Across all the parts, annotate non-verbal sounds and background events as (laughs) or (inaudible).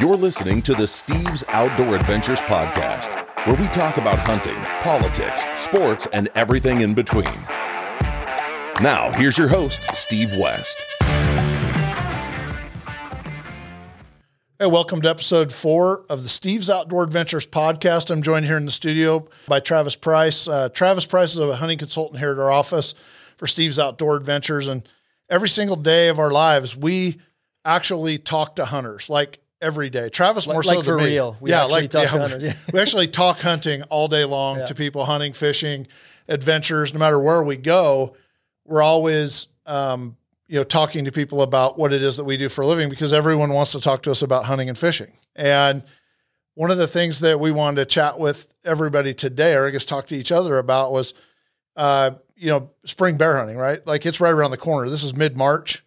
You're listening to the Steve's Outdoor Adventures podcast, where we talk about hunting, politics, sports, and everything in between. Now, here's your host, Steve West. Hey, welcome to episode four of the Steve's Outdoor Adventures podcast. I'm joined here in the studio by Travis Price. Uh, Travis Price is a hunting consultant here at our office for Steve's Outdoor Adventures. And every single day of our lives, we actually talk to hunters like every day. Travis more Like- so like than for me. real. We yeah, actually like talk yeah, we- we actually talk hunting all day long Yeah. to people, hunting, fishing, adventures. No matter where we go, we're always um, you know talking to people about what it is that we do for a living because everyone wants to talk to us about hunting and fishing. And one of the things that we wanted to chat with everybody today, or I guess talk to each other about, was uh, you know spring bear hunting. Right, like it's right around the corner. This is mid March.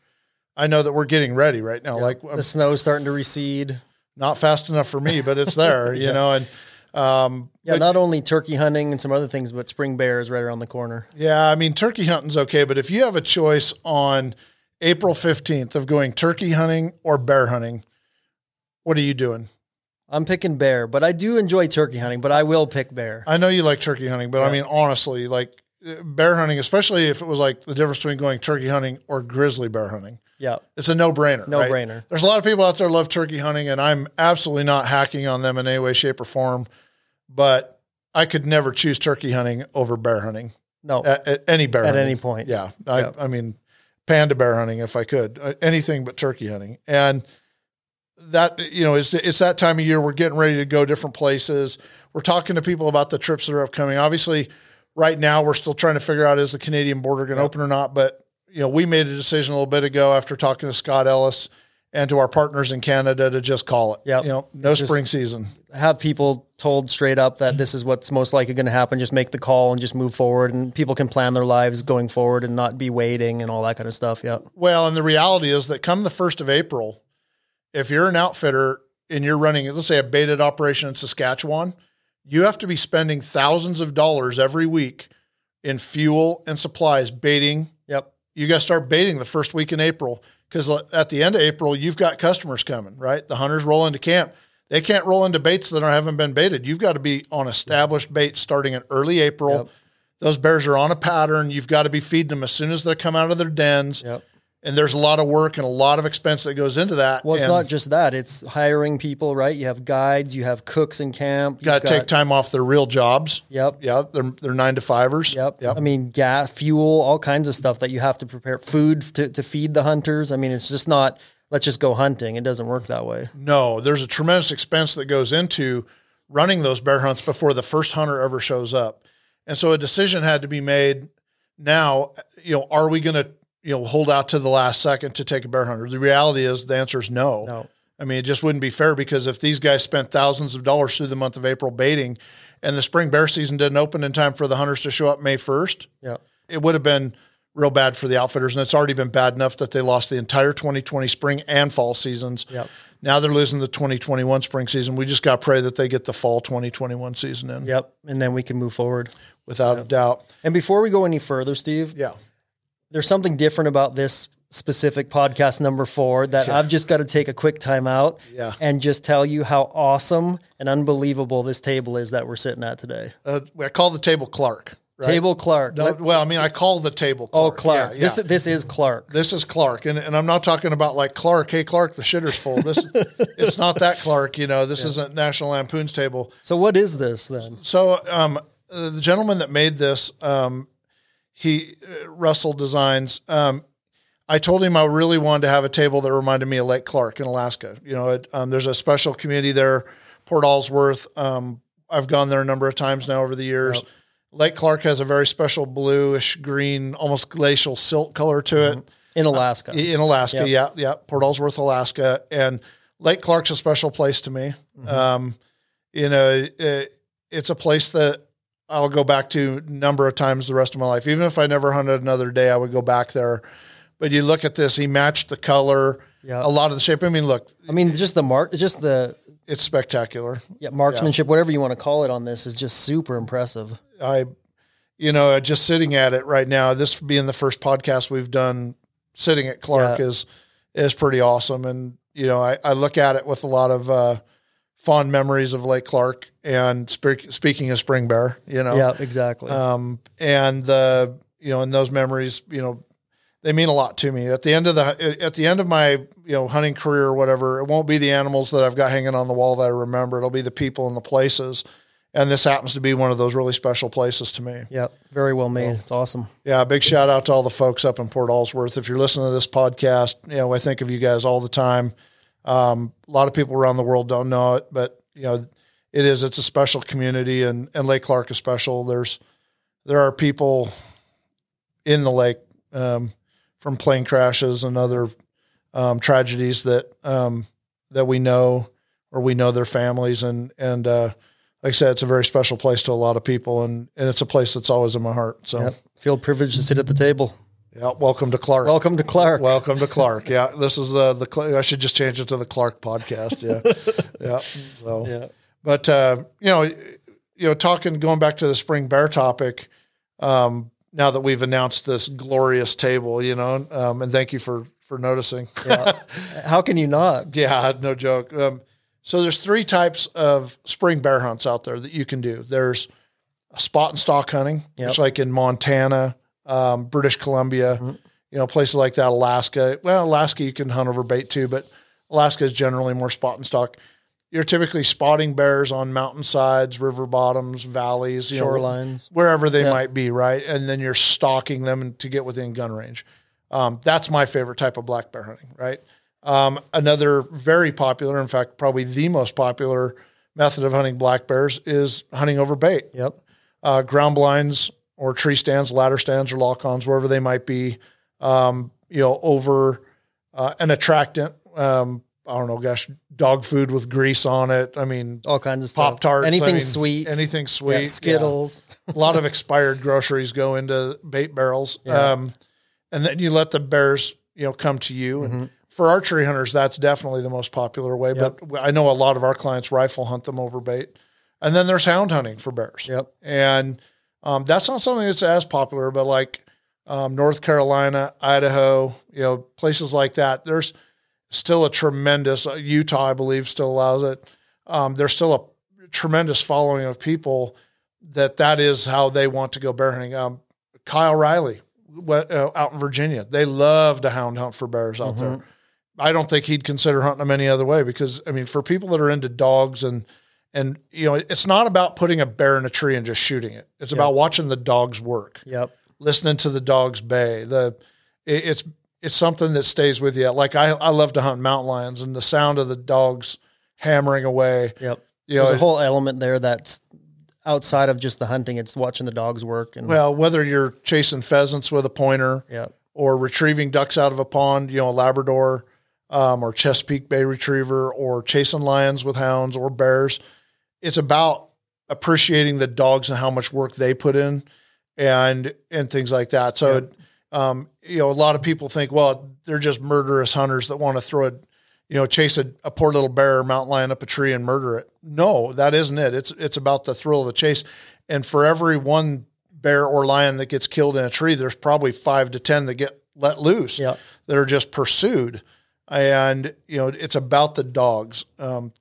I know that we're getting ready right now. Like I'm The snow's starting to recede. not fast enough for me, but it's there. (laughs) You know, and um, Yeah, but- not only turkey hunting and some other things, but spring bear is right around the corner. Yeah, I mean turkey hunting's okay, but if you have a choice on April 15th of going turkey hunting or bear hunting, what are you doing? I'm picking bear, but I do enjoy turkey hunting, but I will pick bear. I know you like turkey hunting, but I mean honestly, like uh, bear hunting, especially if it was like the difference between going turkey hunting or grizzly bear hunting. Yeah. It's a no-brainer. right? No-brainer. There's a lot of people out there love turkey hunting, and I'm absolutely not hacking on them in any way, shape, or form. But I could never choose turkey hunting over bear hunting No. at, at any bear At hunting. any point. Yeah, I, Yep. I mean, panda bear hunting if I could, uh, anything but turkey hunting, and that you know it's it's that time of year. We're getting ready to go different places. We're talking to people about the trips that are upcoming. Obviously, right now we're still trying to figure out is the Canadian border going to open or not. But you know, we made a decision a little bit ago after talking to Scott Ellis and to our partners in Canada to just call it. Yep. You know, no It's spring season. Have people told straight up that this is what's most likely going to happen. Just make the call and just move forward, and people can plan their lives going forward and not be waiting and all that kind of stuff. Yeah. Well, and the reality is that come the first of April, if you're an outfitter and you're running, let's say a baited operation in Saskatchewan, you have to be spending thousands of dollars every week in fuel and supplies baiting. You got to start baiting the first week in April because at the end of April, you've got customers coming, right? The hunters roll into camp. They can't roll into baits that haven't been baited. You've got to be on established baits starting in early April. Yep. Those bears are on a pattern. You've got to be feeding them as soon as they come out of their dens Yep. And there's a lot of work and a lot of expense that goes into that. Well, it's and not just that; it's hiring people, right? You have guides, you have cooks in camp. you got to take time off their real jobs. Yep. Yeah, they're they're nine to fivers. Yep. Yep. I mean, gas, fuel, all kinds of stuff that you have to prepare. Food to, to feed the hunters. I mean, it's just not let's just go hunting. It doesn't work that way. no, there's a tremendous expense that goes into running those bear hunts before the first hunter ever shows up, and so a decision had to be made. Now, you know, are we going to you know hold out to the last second to take a bear hunter? The reality is the answer is no. No. I mean, it just wouldn't be fair because if these guys spent thousands of dollars through the month of April baiting, and the spring bear season didn't open in time for the hunters to show up May first, Yeah. it would have been real bad for the outfitters. And it's already been bad enough that they lost the entire 2020 spring and fall seasons. Yep. Now they're losing the 2021 spring season. We just got to pray that they get the fall 2021 season in Yep. And then we can move forward. without a doubt. And before we go any further, Steve, Yeah. There's something different about this specific podcast number four that I've just got to take a quick time out Yeah. and just tell you how awesome and unbelievable this table is that we're sitting at today. Uh, I call the table Clark. Right? Table Clark. No, well, I mean, I call the table oh, Clark. Clark. Yeah, yeah. This, this is Clark. This is Clark, and, and I'm not talking about like Clark. Hey, Clark, the shitter's full. This (laughs) it's not that Clark. You know, this isn't National Lampoon's table. So what is this then? So, um, uh, the gentleman that made this, um, he uh, Russell Designs. Um, I told him I really wanted to have a table that reminded me of Lake Clark in Alaska. You know, it, um, there's a special community there, Port Alsworth. Um, I've gone there a number of times now over the years. Lake Clark has a very special bluish green, almost glacial silt color to it In Alaska. in Alaska. Yep. Yeah, yeah, Port Alsworth, Alaska, and Lake Clark's a special place to me. Um, you know, it, it's a place that I'll go back to a number of times the rest of my life. Even if I never hunted another day, I would go back there. But you look at this; he matched the color, Yeah. a lot of the shape. I mean, look, I mean, just the mark, just the it's spectacular. yeah, marksmanship, whatever you want to call it on this is just super impressive. I, you know, just sitting at it right now, this being the first podcast we've done sitting at Clark Yeah. is is pretty awesome. And you know, I, I look at it with a lot of uh, fond memories of Lake Clark and spe- speaking of spring bear, you know, Yeah, exactly. um, and the you know, and those memories, you know, they mean a lot to me. At the end of the at the end of my you know hunting career or whatever, it won't be the animals that I've got hanging on the wall that I remember. It'll be the people and the places, and this happens to be one of those really special places to me. yep, very well made. It's awesome. Yeah, big shout out to all the folks up in Port Alsworth. If you're listening to this podcast, you know I think of you guys all the time. Um, a lot of people around the world don't know it, but you know it is. It's a special community, and and Lake Clark is special. There's there are people in the lake um, from plane crashes and other um, tragedies that um, that we know or we know their families, and and uh, like I said, it's a very special place to a lot of people, and and it's a place that's always in my heart. So. Yep. Feel privileged to sit at the table. Yeah, welcome to Clark. Welcome to Clark. Welcome to Clark. Yeah, this is uh, the. Cl- I should just change it to the Clark podcast. Yeah, (laughs) yeah. So, Yeah. but uh, you know, you know, talking going back to the spring bear topic. Um, now that we've announced this glorious table, you know, um, and thank you for for noticing. (laughs) Yeah. How can you not? Yeah, no joke. Um, so there's three types of spring bear hunts out there that you can do. There's a spot and stalk hunting, Yep. which like in Montana, um, British Columbia, you know, places like that, Alaska. Well, Alaska you can hunt over bait too, but Alaska is generally more spot and stalk. You're typically spotting bears on mountainsides, river bottoms, valleys, you know, Shorelines. wherever they Yeah. might be, right? And then you're stalking them to get within gun range. Um, that's my favorite type of black bear hunting, right? Um, another very popular, in fact, probably the most popular method of hunting black bears is hunting over bait. Yep. Uh, ground blinds or tree stands, ladder stands, or lock-ons, wherever they might be, um, you know, over uh, an attractant. Um, I don't know, gosh, dog food with grease on it. I mean, All kinds of stuff. Pop tarts, Anything sweet. anything sweet, Yeah, Yeah Skittles. a lot of expired groceries go into bait barrels. Um, and then you let the bears, you know, come to you. And for archery hunters, that's definitely the most popular way. But I know a lot of our clients rifle hunt them over bait. And then there's hound hunting for bears. Yep. And um, that's not something that's as popular, but like um, North Carolina, Idaho, you know, places like that, there's still a tremendous, uh, Utah, I believe, still allows it. Um, there's still a tremendous following of people that that is how they want to go bear hunting. Um, Kyle Riley what, uh, out in Virginia, they love to hound hunt for bears out there. I don't think he'd consider hunting them any other way because I mean, for people that are into dogs and and you know, it's not about putting a bear in a tree and just shooting it. It's about watching the dogs work, Yep. listening to the dogs bay. The it, it's it's something that stays with you. Like I I love to hunt mountain lions and the sound of the dogs hammering away. Yep. You know, There's a it- whole element there that's outside of just the hunting. It's watching the dogs work. And well, whether you're chasing pheasants with a pointer, Yep. or retrieving ducks out of a pond, you know, a Labrador um, or Chesapeake Bay Retriever, or chasing lions with hounds or bears. It's about appreciating the dogs and how much work they put in, and and things like that. So, um, you know, a lot of people think, well, they're just murderous hunters that want to throw a, you know, chase a, a poor little bear or mountain lion up a tree and murder it. No, that isn't it. It's it's about the thrill of the chase, and for every one bear or lion that gets killed in a tree, there's probably five to ten that get let loose Yep. that are just pursued. And you know, it's about the dogs. Um,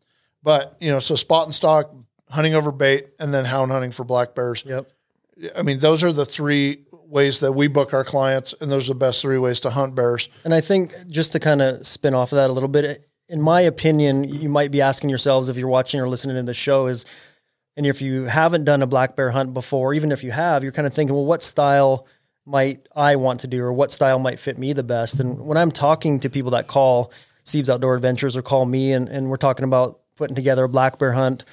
but you know, so spot and stalk, hunting over bait, and then hound hunting for black bears. Yep. I mean, those are the three ways that we book our clients, and those are the best three ways to hunt bears. And I think just to kind of spin off of that a little bit, in my opinion, you might be asking yourselves if you're watching or listening to the show is, and if you haven't done a black bear hunt before, even if you have, you're kind of thinking, well, what style might I want to do or what style might fit me the best? And when I'm talking to people that call Steve's Outdoor Adventures or call me and, and we're talking about putting together a black bear hunt,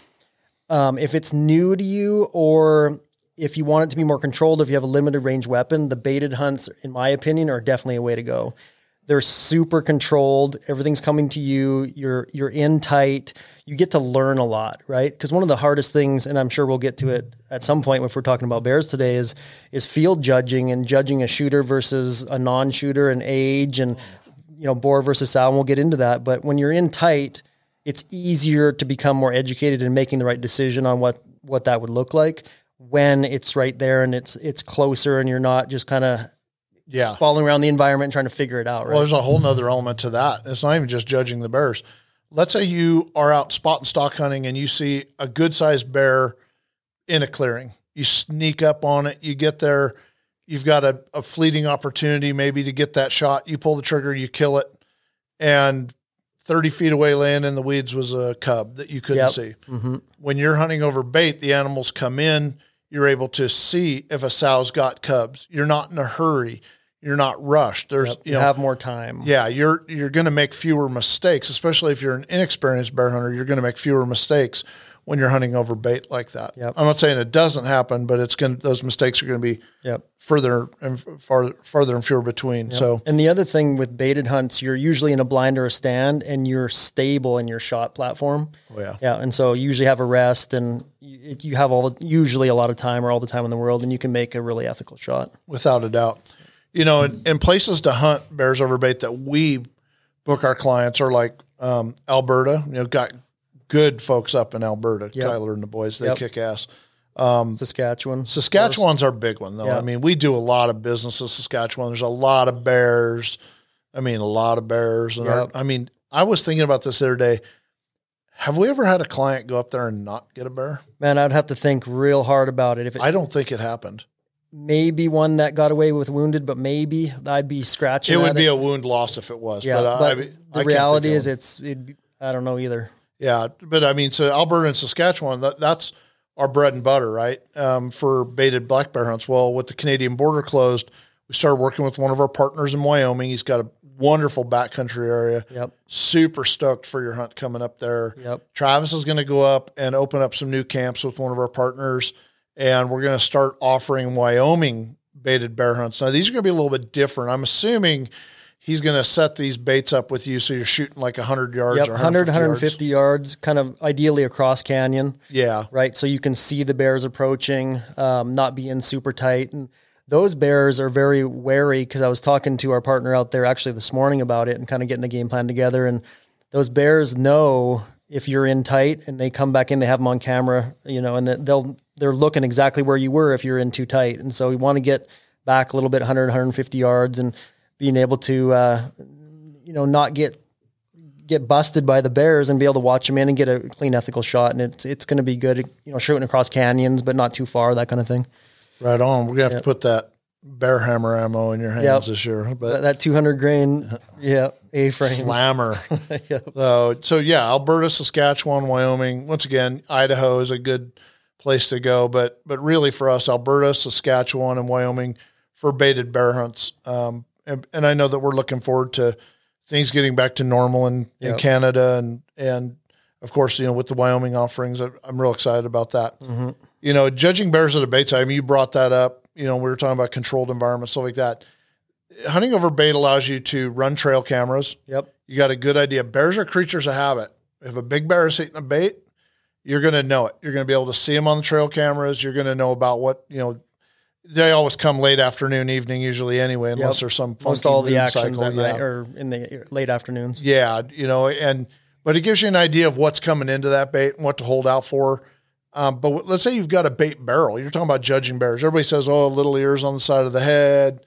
um, if it's new to you or if you want it to be more controlled, if you have a limited range weapon, the baited hunts, in my opinion, are definitely a way to go. They're super controlled. Everything's coming to you. You're you're in tight. You get to learn a lot, right? Because one of the hardest things, and I'm sure we'll get to it at some point if we're talking about bears today, is is field judging and judging a shooter versus a non-shooter and age and you know boar versus sow. And we'll get into that. But when you're in tight, it's easier to become more educated in making the right decision on what what that would look like when it's right there and it's it's closer and you're not just kind of Yeah. following around the environment and trying to figure it out. Right. Well, there's a whole nother element to that. It's not even just judging the bears. Let's say you are out spot and stalk hunting and you see a good sized bear in a clearing. You sneak up on it, you get there, you've got a, a fleeting opportunity maybe to get that shot. You pull the trigger, you kill it, and 30 feet away laying in the weeds was a cub that you couldn't Yep. see. hmm When you're hunting over bait, the animals come in, you're able to see if a sow's got cubs. You're not in a hurry. You're not rushed. There's, You you know, have more time. yeah, you're you're going to make fewer mistakes, especially if you're an inexperienced bear hunter. You're going to make fewer mistakes when you're hunting over bait like that. Yep. I'm not saying it doesn't happen, but it's going those mistakes are going to be Yep. further and far, farther and fewer between. So And the other thing with baited hunts, you're usually in a blind or a stand, and you're stable in your shot platform. oh, yeah, Yeah, and so you usually have a rest, and you, you have all the, usually a lot of time or all the time in the world, and you can make a really ethical shot. without a doubt. You know, in, in places to hunt bears over bait that we book our clients are like um, Alberta. You know, got good folks up in Alberta. Yep. Kyler and the boys, they Yep. kick ass. Um, Saskatchewan. Saskatchewan's our big one, though. Yeah. I mean, we do a lot of business in Saskatchewan. There's a lot of bears. I mean, a lot of bears. And our, Yep. I mean, I was thinking about this the other day. Have we ever had a client go up there and not get a bear? Man, I'd have to think real hard about it. If it I don't think it happened. maybe one that got away with wounded, but maybe I'd be scratching. It would be a wound loss if it was. yeah. but, but I, mean, I the reality is, it's it'd be, I don't know either. Yeah, but I mean, so Alberta and Saskatchewan, that, that's our bread and butter, right? Um, for baited black bear hunts. Well, with the Canadian border closed, we started working with one of our partners in Wyoming. He's got a wonderful backcountry area. Yep. Super stoked for your hunt coming up there. Yep. Travis is going to go up and open up some new camps with one of our partners, and we're going to start offering Wyoming baited bear hunts. Now, these are going to be a little bit different. I'm assuming he's going to set these baits up with you, so you're shooting like 100 yards Yep. or 100, 150 yards. yards, kind of ideally across canyon. Yeah. right? So you can see the bears approaching, um, not being super tight. And those bears are very wary because I was talking to our partner out there actually this morning about it and kind of getting a game plan together. And those bears know if you're in tight and they come back in, they have them on camera, you know, and they'll they're looking exactly where you were if you're in too tight. And so we want to get back a little bit, 100, 150 yards, and being able to, uh, you know, not get get busted by the bears and be able to watch them in and get a clean ethical shot and it's it's going to be good you know shooting across canyons but not too far that kind of thing Right on. We're gonna have to put that bear hammer ammo in your hands Yep. this year. that, But that 200 grain (laughs) yeah a frame slammer. (laughs) yeah. so so yeah, Alberta, Saskatchewan, Wyoming. Once again, Idaho is a good place to go. But but really for us, Alberta, Saskatchewan, and Wyoming for baited bear hunts. Um, and, and I know that we're looking forward to things getting back to normal in, in Canada and and of course, you know, with the Wyoming offerings, I- I'm real excited about that. Mm-hmm. You know, judging bears at a bait mean, you brought that up. You know, we were talking about controlled environments, stuff like that. Hunting over bait allows you to run trail cameras. yep You got a good idea. Bears are creatures of habit. If a big bear is eating a bait, you're going to know it. You're going to be able to see them on the trail cameras. You're going to know about what, you know, they always come late afternoon, evening, usually anyway, unless Yep. there's some most all the actions cycle. Yeah. night or in the late afternoons Yeah, you know, and but it gives you an idea of what's coming into that bait and what to hold out for. Um, but let's say you've got a bait barrel. You're talking about judging bears. Everybody says, "Oh, little ears on the side of the head,"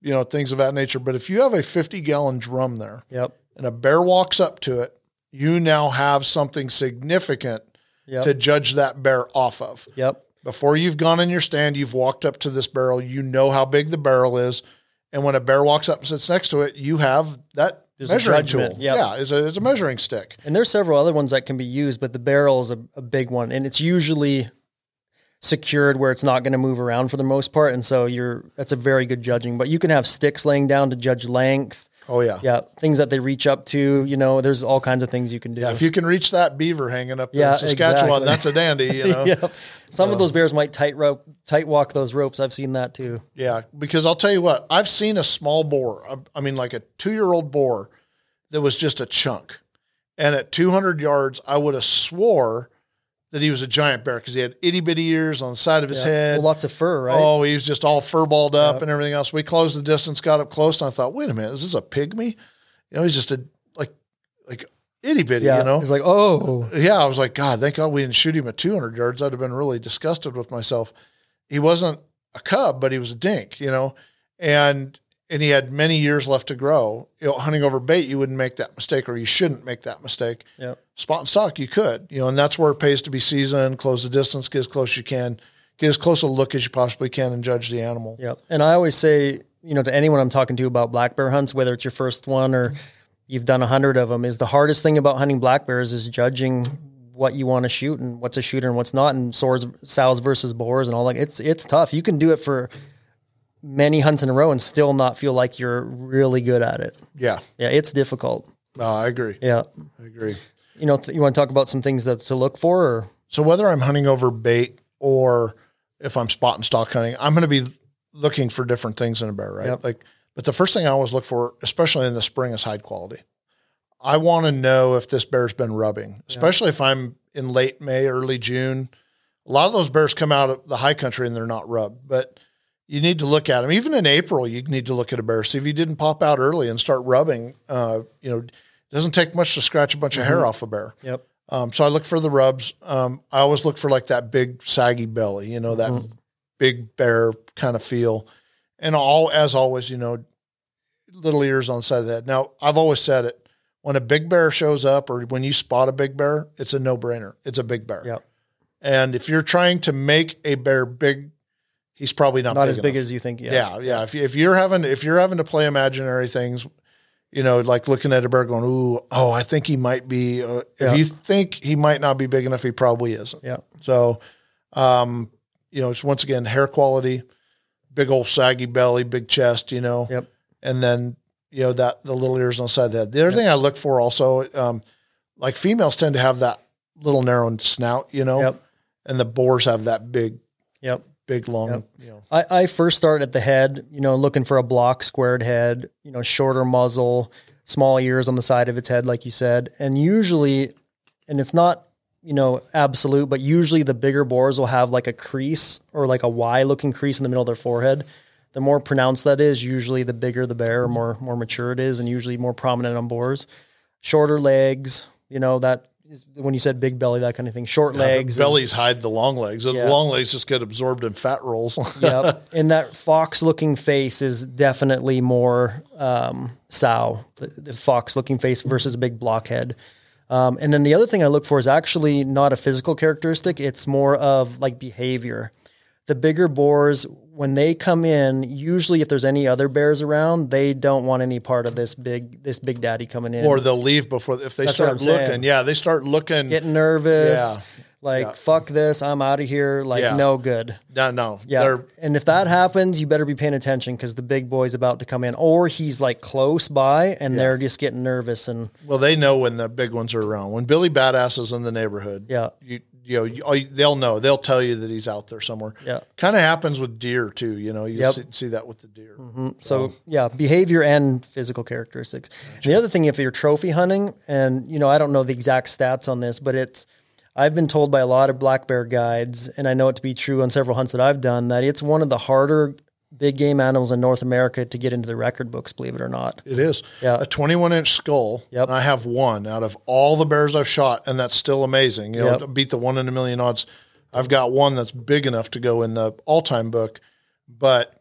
you know, things of that nature. But if you have a 50 gallon drum there yep and a bear walks up to it, you now have something significant yep to judge that bear off of. yep Before you've gone in your stand, you've walked up to this barrel. You know how big the barrel is, and when a bear walks up and sits next to it, you have that There's a measuring judgment, tool. yep. Yeah, it's a, it's a measuring stick. And there's several other ones that can be used, but the barrel is a, a big one, and it's usually secured where it's not going to move around for the most part. And so you're that's a very good judging. But you can have sticks laying down to judge length. Oh yeah. Yeah, things that they reach up to. You know, there's all kinds of things you can do. Yeah, if you can reach that beaver hanging up there Yeah, in Saskatchewan, exactly. that's a dandy, you (laughs) know. Yep. Some of those bears might tight rope, tight walk those ropes. I've seen that too. Yeah, because I'll tell you what, I've seen a small boar. I- I mean, like a two-year-old boar that was just a chunk, and at 200 yards, I would have swore that he was a giant bear because he had itty bitty ears on the side of his Yeah. head. Well, lots of fur, right? Oh, he was just all fur balled up Yep. and everything else. We closed the distance, got up close, and I thought, wait a minute, is this a pygmy? You know, he's just a like like itty bitty. yeah. You know, it's like oh, yeah, I was like, God, thank God we didn't shoot him at 200 yards. I'd have been really disgusted with myself. He wasn't a cub, but he was a dink, you know, and and he had many years left to grow. You know, hunting over bait, you wouldn't make that mistake, or you shouldn't make that mistake. Yep. Spot and stalk, you could. You know, and that's where it pays to be seasoned, close the distance, get as close as you can, get as close a look as you possibly can, and judge the animal. Yep. And I always say, you know, to anyone I'm talking to about black bear hunts, whether it's your first one or (laughs) you've done a hundred of them, is the hardest thing about hunting black bears is judging what you want to shoot and what's a shooter and what's not, and swords, sows versus boars and all that. It's it's tough. You can do it for many hunts in a row and still not feel like you're really good at it. Yeah, Yeah, it's difficult. no, I agree. Yeah. I agree. You know, th- you want to talk about some things that to look for, or So whether I'm hunting over bait or if I'm spot and stalk hunting, I'm going to be looking for different things in a bear, right? Yep. Like, but the first thing I always look for, especially in the spring, is hide quality. I want to know if this bear's been rubbing, especially if I'm in late May, early June. A lot of those bears come out of the high country and they're not rubbed, but you need to look at them. Even in April, you need to look at a bear, see if you didn't pop out early and start rubbing. Uh, you know, it doesn't take much to scratch a bunch of hair off a bear. yep, Um, so I look for the rubs. Um, I always look for like that big saggy belly, you know, that big bear kind of feel. And all, as always, you know, little ears on the side of that. Now, I've always said it when a big bear shows up or when you spot a big bear, it's a no brainer. It's a big bear. yep. And if you're trying to make a bear big, he's probably not, Not big as big enough. as you think. Yeah. Yeah, yeah. If, if you're having if you're having to play imaginary things, you know, like looking at a bear going, "Ooh, oh, I think he might be." Uh, if Yeah. you think he might not be big enough, he probably isn't. Yeah. So, um, you know, it's once again hair quality, big old saggy belly, big chest, you know, Yep. and then you know that the little ears on the side of that. The other thing I look for also, um, like females tend to have that little narrow snout, you know, Yep. and the boars have that big, Yep. Big long, you know. I, I first start at the head, you know, looking for a block squared head, you know, shorter muzzle, small ears on the side of its head, like you said. And usually, and it's not, you know, absolute, but usually the bigger boars will have like a crease or like a Y looking crease in the middle of their forehead. The more pronounced that is, usually the bigger the bear, or more more mature it is, and usually more prominent on boars. Shorter legs, you know, that is when you said big belly, that kind of thing. Short legs, is- bellies hide the long legs. The Yeah. long legs just get absorbed in fat rolls. (laughs) yep. And that fox looking face is definitely more um, sow, the, the fox looking face versus a big blockhead. Um, and then the other thing I look for is actually not a physical characteristic, it's more of like behavior. The bigger boars, when they come in, usually if there's any other bears around, they don't want any part of this big this big daddy coming in. or they'll leave before if they That's start saying. looking. Yeah, they start looking. getting nervous. Yeah. Like Yeah. fuck this, I'm out of here. Like Yeah. no good. no, no, Yeah. They're, And if that happens, you better be paying attention because the big boy's about to come in, or he's like close by and they're just getting nervous. And well, they know when the big ones are around. When Billy Badass is in the neighborhood, yeah, you you know oh, they'll know. They'll tell you that he's out there somewhere. Yeah. kind of happens with deer too. You know, you Yep. see, see that with the deer. Mm-hmm. so yeah, behavior and physical characteristics. The other thing, if you're trophy hunting, and you know, I don't know the exact stats on this, but it's I've been told by a lot of black bear guides, and I know it to be true on several hunts that I've done, that it's one of the harder big game animals in North America to get into the record books, believe it or not. It is Yeah. a 21 inch skull. Yep. I have one out of all the bears I've shot, and that's still amazing. You know, Yep. beat the one in a million odds. I've got one that's big enough to go in the all time book. But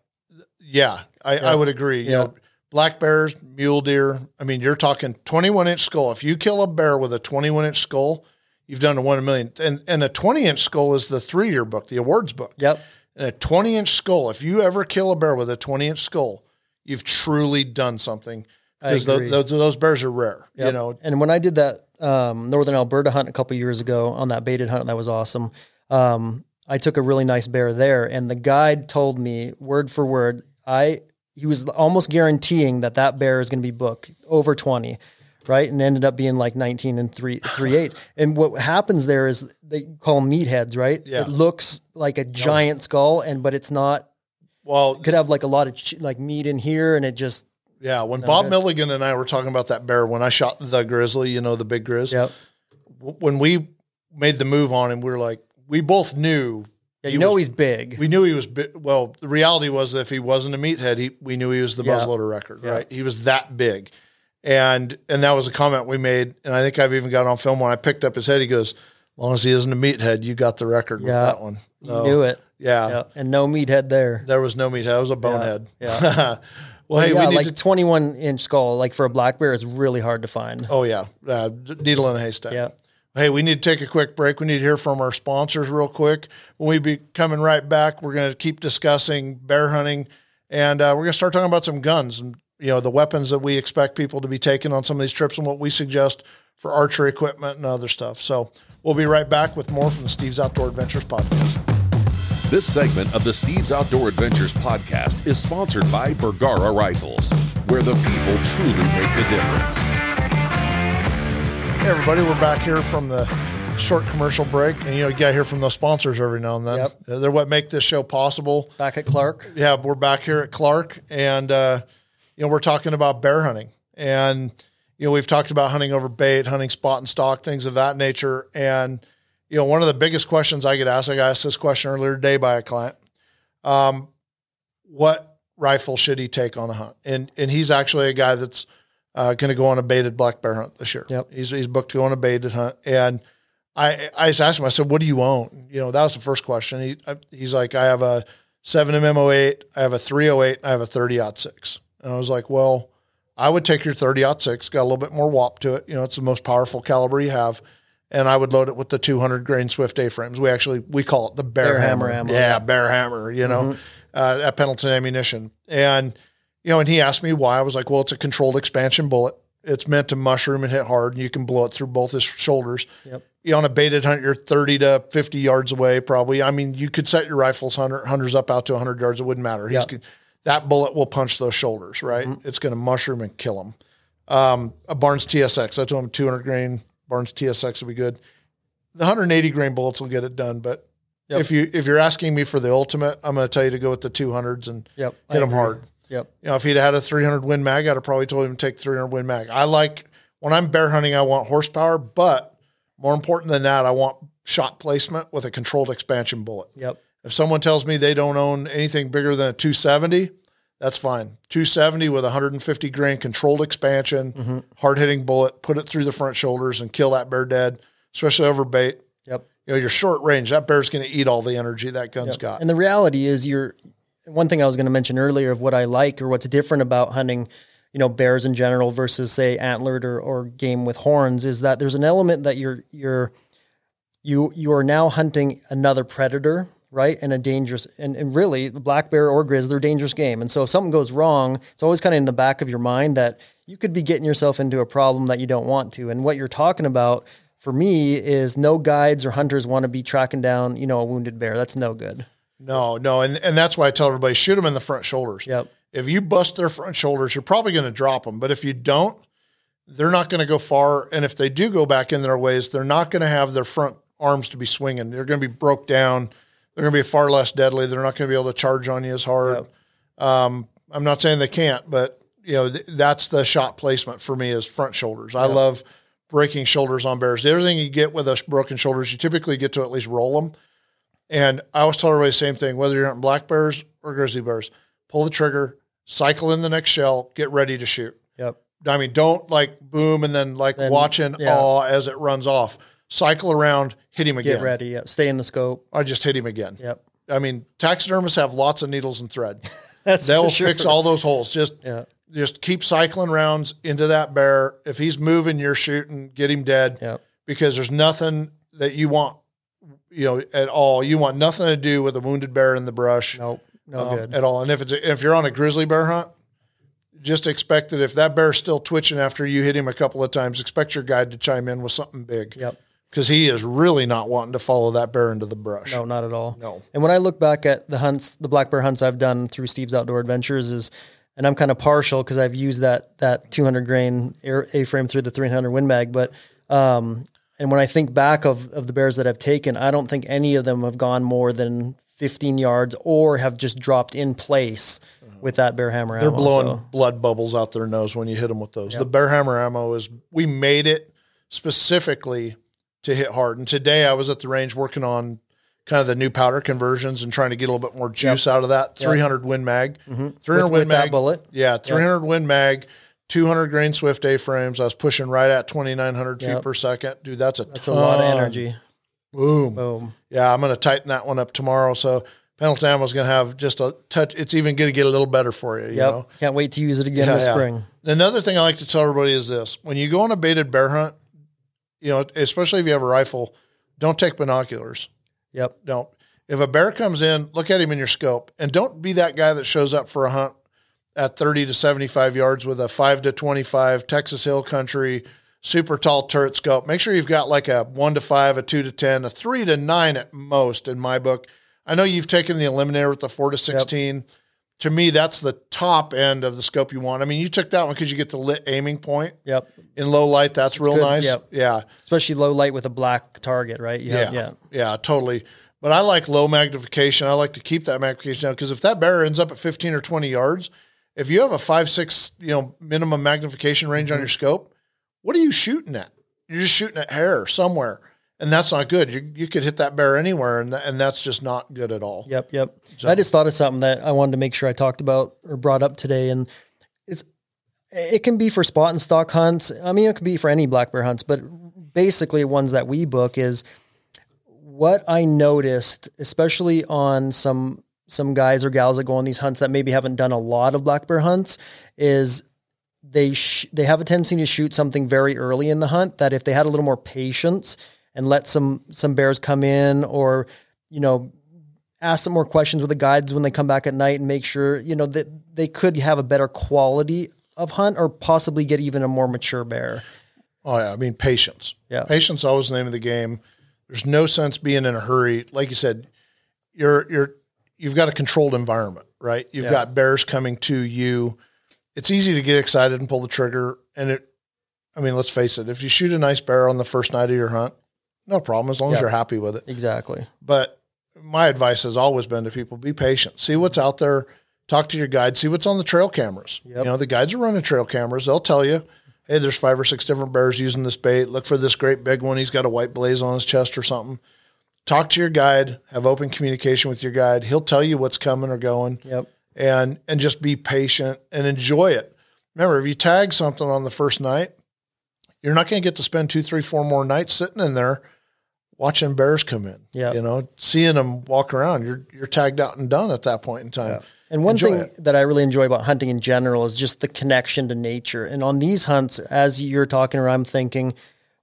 yeah, I, I would agree. You know, black bears, mule deer. I mean, you're talking 21 inch skull. If you kill a bear with a 21 inch skull, you've done a one in a million. And and a 20 inch skull is the three year book, the awards book. Yep. And a 20 inch skull, if you ever kill a bear with a 20 inch skull, you've truly done something. Because those, those bears are rare. You know, and when I did that um, northern Alberta hunt a couple years ago on that baited hunt, that was awesome. Um, I took a really nice bear there, and the guide told me word for word, I he was almost guaranteeing that that bear is going to be booked over twenty, right? And ended up being like nineteen and three three eighths. (sighs) And what happens there is they call them meatheads, right? Yeah. It looks like a giant skull, and but it's not. well, it Could have like a lot of ch- like meat in here, and it just yeah, when Bob good. Milligan and I were talking about that bear, when I shot the grizzly, you know, the big grizz, yep. w- when we made the move on him, we were like, we both knew. Yeah, he you know was- he's big. We knew he was big. Well, the reality was that if he wasn't a meathead, he, we knew he was the Yeah. muzzleloader record, right? He was that big. And and that was a comment we made. And I think I've even got on film when I picked up his head, he goes, as long as he isn't a meathead, you got the record with that one. You knew it. Yeah. Yeah, and no meathead there. There was no meathead. It was a bonehead. Yeah. (laughs) Well, hey, yeah, we need like to. 21 inch skull, like for a black bear, is really hard to find. Oh yeah, uh, needle in a haystack. Yeah. Hey, we need to take a quick break. We need to hear from our sponsors real quick. When we be coming right back, we're going to keep discussing bear hunting, and uh, we're going to start talking about some guns and you know the weapons that we expect people to be taking on some of these trips and what we suggest for archery equipment and other stuff. So we'll be right back with more from the Steve's Outdoor Adventures podcast. This segment of the Steve's Outdoor Adventures podcast is sponsored by Bergara Rifles, where the people truly make the difference. Hey everybody, we're back here from the short commercial break, and you know you got to hear from those sponsors every now and then. Yep. They're what make this show possible. Back at Clark. yeah, we're back here at Clark, and uh, you know we're talking about bear hunting, and you know we've talked about hunting over bait, hunting spot and stalk, things of that nature, and you know one of the biggest questions I get asked, I got asked this question earlier today by a client, um, what rifle should he take on a hunt? And and he's actually a guy that's uh, going to go on a baited black bear hunt this year. Yep. He's he's booked to go on a baited hunt, and I I just asked him. I said, "What do you own?" You know, that was the first question. He I, he's like, "I have a seven mm 08, I have a 308, I have a 30 six." And I was like, "Well, I would take your 30 out six. Got a little bit more whop to it. You know, it's the most powerful caliber you have." And I would load it with the 200 grain Swift A frames. We actually we call it the bear, Bear hammer. hammer ammo, yeah, yeah. bear hammer. You know, uh, at Pendleton Ammunition, and you know, and he asked me why. I was like, "Well, it's a controlled expansion bullet. It's meant to mushroom and hit hard, and you can blow it through both his shoulders." Yep. you know, on a baited hunt, you're 30 to 50 yards away, probably. I mean, you could set your rifles hunter, hunters up out to 100 yards. It wouldn't matter. He's Yep. That bullet will punch those shoulders, right? It's going to mushroom and kill them. Um, a Barnes TSX, I told him 200 grain Barnes TSX would be good. The 180 grain bullets will get it done, but Yep. if you if you're asking me for the ultimate, I'm going to tell you to go with the 200s and Yep. I hit them agree. hard. Yep. You know, if he'd had a 300 win mag, I'd have probably told him to take 300 win mag. I like when I'm bear hunting, I want horsepower, but more important than that, I want shot placement with a controlled expansion bullet. Yep. If someone tells me they don't own anything bigger than a 270, that's fine. 270 with 150 grain controlled expansion, Mm-hmm. hard hitting bullet, put it through the front shoulders and kill that bear dead, especially over bait. Yep. You know, you're short range. That bear's going to eat all the energy that gun's got. And the reality is, you're one thing I was going to mention earlier of what I like or what's different about hunting, you know, bears in general versus say antlered or, or game with horns is that there's an element that you're you're you you are now hunting another predator, right? And a dangerous and, and really the black bear or grizzly, they're a dangerous game. And so if something goes wrong, it's always kind of in the back of your mind that you could be getting yourself into a problem that you don't want to. And what you're talking about for me is no guides or hunters want to be tracking down, you know, a wounded bear. That's no good. No, no, and and that's why I tell everybody shoot them in the front shoulders. Yep. If you bust their front shoulders, you're probably going to drop them. But if you don't, they're not going to go far. And if they do go back in their ways, they're not going to have their front arms to be swinging. They're going to be broke down. They're going to be far less deadly. They're not going to be able to charge on you as hard. Um, I'm not saying they can't, but you know th- that's the shot placement for me is front shoulders. I love breaking shoulders on bears. The other thing you get with a broken shoulders, you typically get to at least roll them. And I always tell everybody the same thing, whether you're hunting black bears or grizzly bears, pull the trigger, cycle in the next shell, get ready to shoot. Yep. I mean, don't like boom and then like Then, watch in yeah. awe as it runs off. Cycle around, hit him again. Get ready. Yep. Stay in the scope. I just hit him again. Yep. I mean, taxidermists have lots of needles and thread. (laughs) That's They'll sure. fix all those holes. Just Yeah. just keep cycling rounds into that bear. If he's moving, you're shooting, get him dead. Yep. Because there's nothing that you want, you know, at all. You want nothing to do with a wounded bear in the brush Nope. No um, good. at all. And if it's if you're on a grizzly bear hunt, just expect that if that bear's still twitching after you hit him a couple of times, expect your guide to chime in with something big. Yep. Because he is really not wanting to follow that bear into the brush. No, not at all. No. And when I look back at the hunts, the black bear hunts I've done through Steve's Outdoor Adventures is, and I'm kind of partial because I've used that that 200 grain air A frame through the 300 Win Mag, but um, and when I think back of of the bears that I've taken, I don't think any of them have gone more than 15 yards or have just dropped in place with that bear hammer They're ammo. blowing So, blood bubbles out their nose when you hit them with those. The bear hammer ammo is we made it specifically to hit hard. And today I was at the range working on kind of the new powder conversions and trying to get a little bit more juice out of that 300 Win Mag. Mm-hmm. 300 With- Win with Mag bullet? Yeah, 300 Win Mag, 200 grain Swift A frames. I was pushing right at 2,900 feet per second. Dude, that's a It's a lot of energy. Boom. Boom. Yeah, I'm going to tighten that one up tomorrow. So Pendleton ammo is going to have just a touch. It's even going to get a little better for you. You Yep. know. Can't wait to use it again Yeah, this yeah. spring. Another thing I like to tell everybody is this: when you go on a baited bear hunt, you know, especially if you have a rifle, don't take binoculars. Yep. Don't. If a bear comes in, look at him in your scope, and don't be that guy that shows up for a hunt at 30 to 75 yards with a 5 to 25 Texas Hill Country super tall turret scope. Make sure you've got like a 1 to 5, a 2 to 10, a 3 to 9 at most in my book. I know you've taken the eliminator with the 4 to 16. To me, that's the top end of the scope you want. I mean, you took that one because you get the lit aiming point Yep. in low light. That's real good, nice. yep. Yeah. Especially low light with a black target, right? Yeah, yeah, yeah. totally. But I like low magnification. I like to keep that magnification down because if that bear ends up at 15 or 20 yards, if you have a five, six, you know, minimum magnification range Mm-hmm. on your scope, what are you shooting at? You're just shooting at hair somewhere, and that's not good. You you could hit that bear anywhere, and and that's just not good at all. Yep, yep. I just thought of something that I wanted to make sure I talked about or brought up today, and it's it can be for spot and stalk hunts. I mean, it can be for any black bear hunts, but basically, ones that we book is what I noticed, especially on some some guys or gals that go on these hunts that maybe haven't done a lot of black bear hunts, is they sh- they have a tendency to shoot something very early in the hunt that if they had a little more patience and let some some bears come in or you know ask some more questions with the guides when they come back at night and make sure you know that they could have a better quality of hunt or possibly get even a more mature bear. Oh yeah, I mean patience. Yeah. patience is always the name of the game. There's no sense being in a hurry. Like you said, you're you're you've got a controlled environment, right? You've Yeah. got bears coming to you. It's easy to get excited and pull the trigger. And it, I mean, let's face it. If you shoot a nice bear on the first night of your hunt, no problem as long as you're happy with it. Exactly. But my advice has always been to people: be patient, see what's out there, talk to your guide, see what's on the trail cameras. Yep. You know, the guides are running trail cameras. They'll tell you, hey, there's five or six different bears using this bait. Look for this great big one. He's got a white blaze on his chest or something. Talk to your guide. Have open communication with your guide. He'll tell you what's coming or going Yep. and and just be patient and enjoy it. Remember, if you tag something on the first night, you're not going to get to spend two, three, four more nights sitting in there watching bears come in. Yeah. you know, seeing them walk around. You're you're tagged out and done at that point in time. And one Enjoy thing it. that I really enjoy about hunting in general is just the connection to nature. And on these hunts, as you're talking or I'm thinking,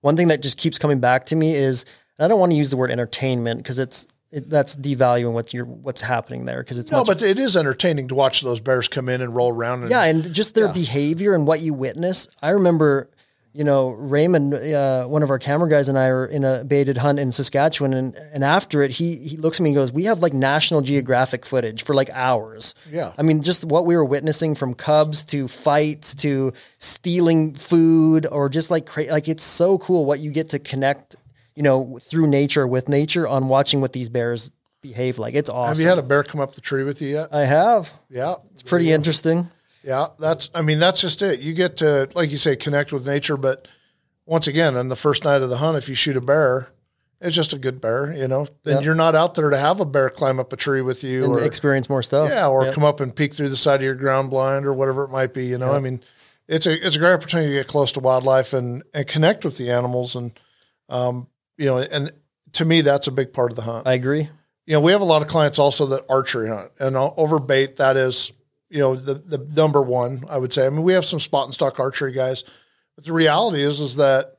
one thing that just keeps coming back to me is and I don't want to use the word entertainment because it's it, that's devaluing what's your what's happening there because it's No, much but it is entertaining to watch those bears come in and roll around. And, yeah, and just their behavior and what you witness. I remember, you know, Raymond, uh, one of our camera guys, and I are in a baited hunt in Saskatchewan, and and after it, he he looks at me and goes, "We have like National Geographic footage for like hours." Yeah. I mean, just what we were witnessing from cubs to fights to stealing food or just like cra- like it's so cool what you get to connect, you know, through nature with nature on watching what these bears behave like. It's awesome. Have you had a bear come up the tree with you yet? I have. Yeah, It's pretty interesting. Yeah, that's. I mean, that's just it. You get to, like you say, connect with nature. But once again, on the first night of the hunt, if you shoot a bear, it's just a good bear. You know, then Yep. you're not out there to have a bear climb up a tree with you, And or experience more stuff. yeah, or Yep. come up and peek through the side of your ground blind or whatever it might be. You know, I mean, it's a it's a great opportunity to get close to wildlife and and connect with the animals, and um, you know, and to me, that's a big part of the hunt I agree. you know, we have a lot of clients also that archery hunt and over bait. That is, you know, the the number one. I would say. I mean, we have some spot and stalk archery guys, but the reality is, is that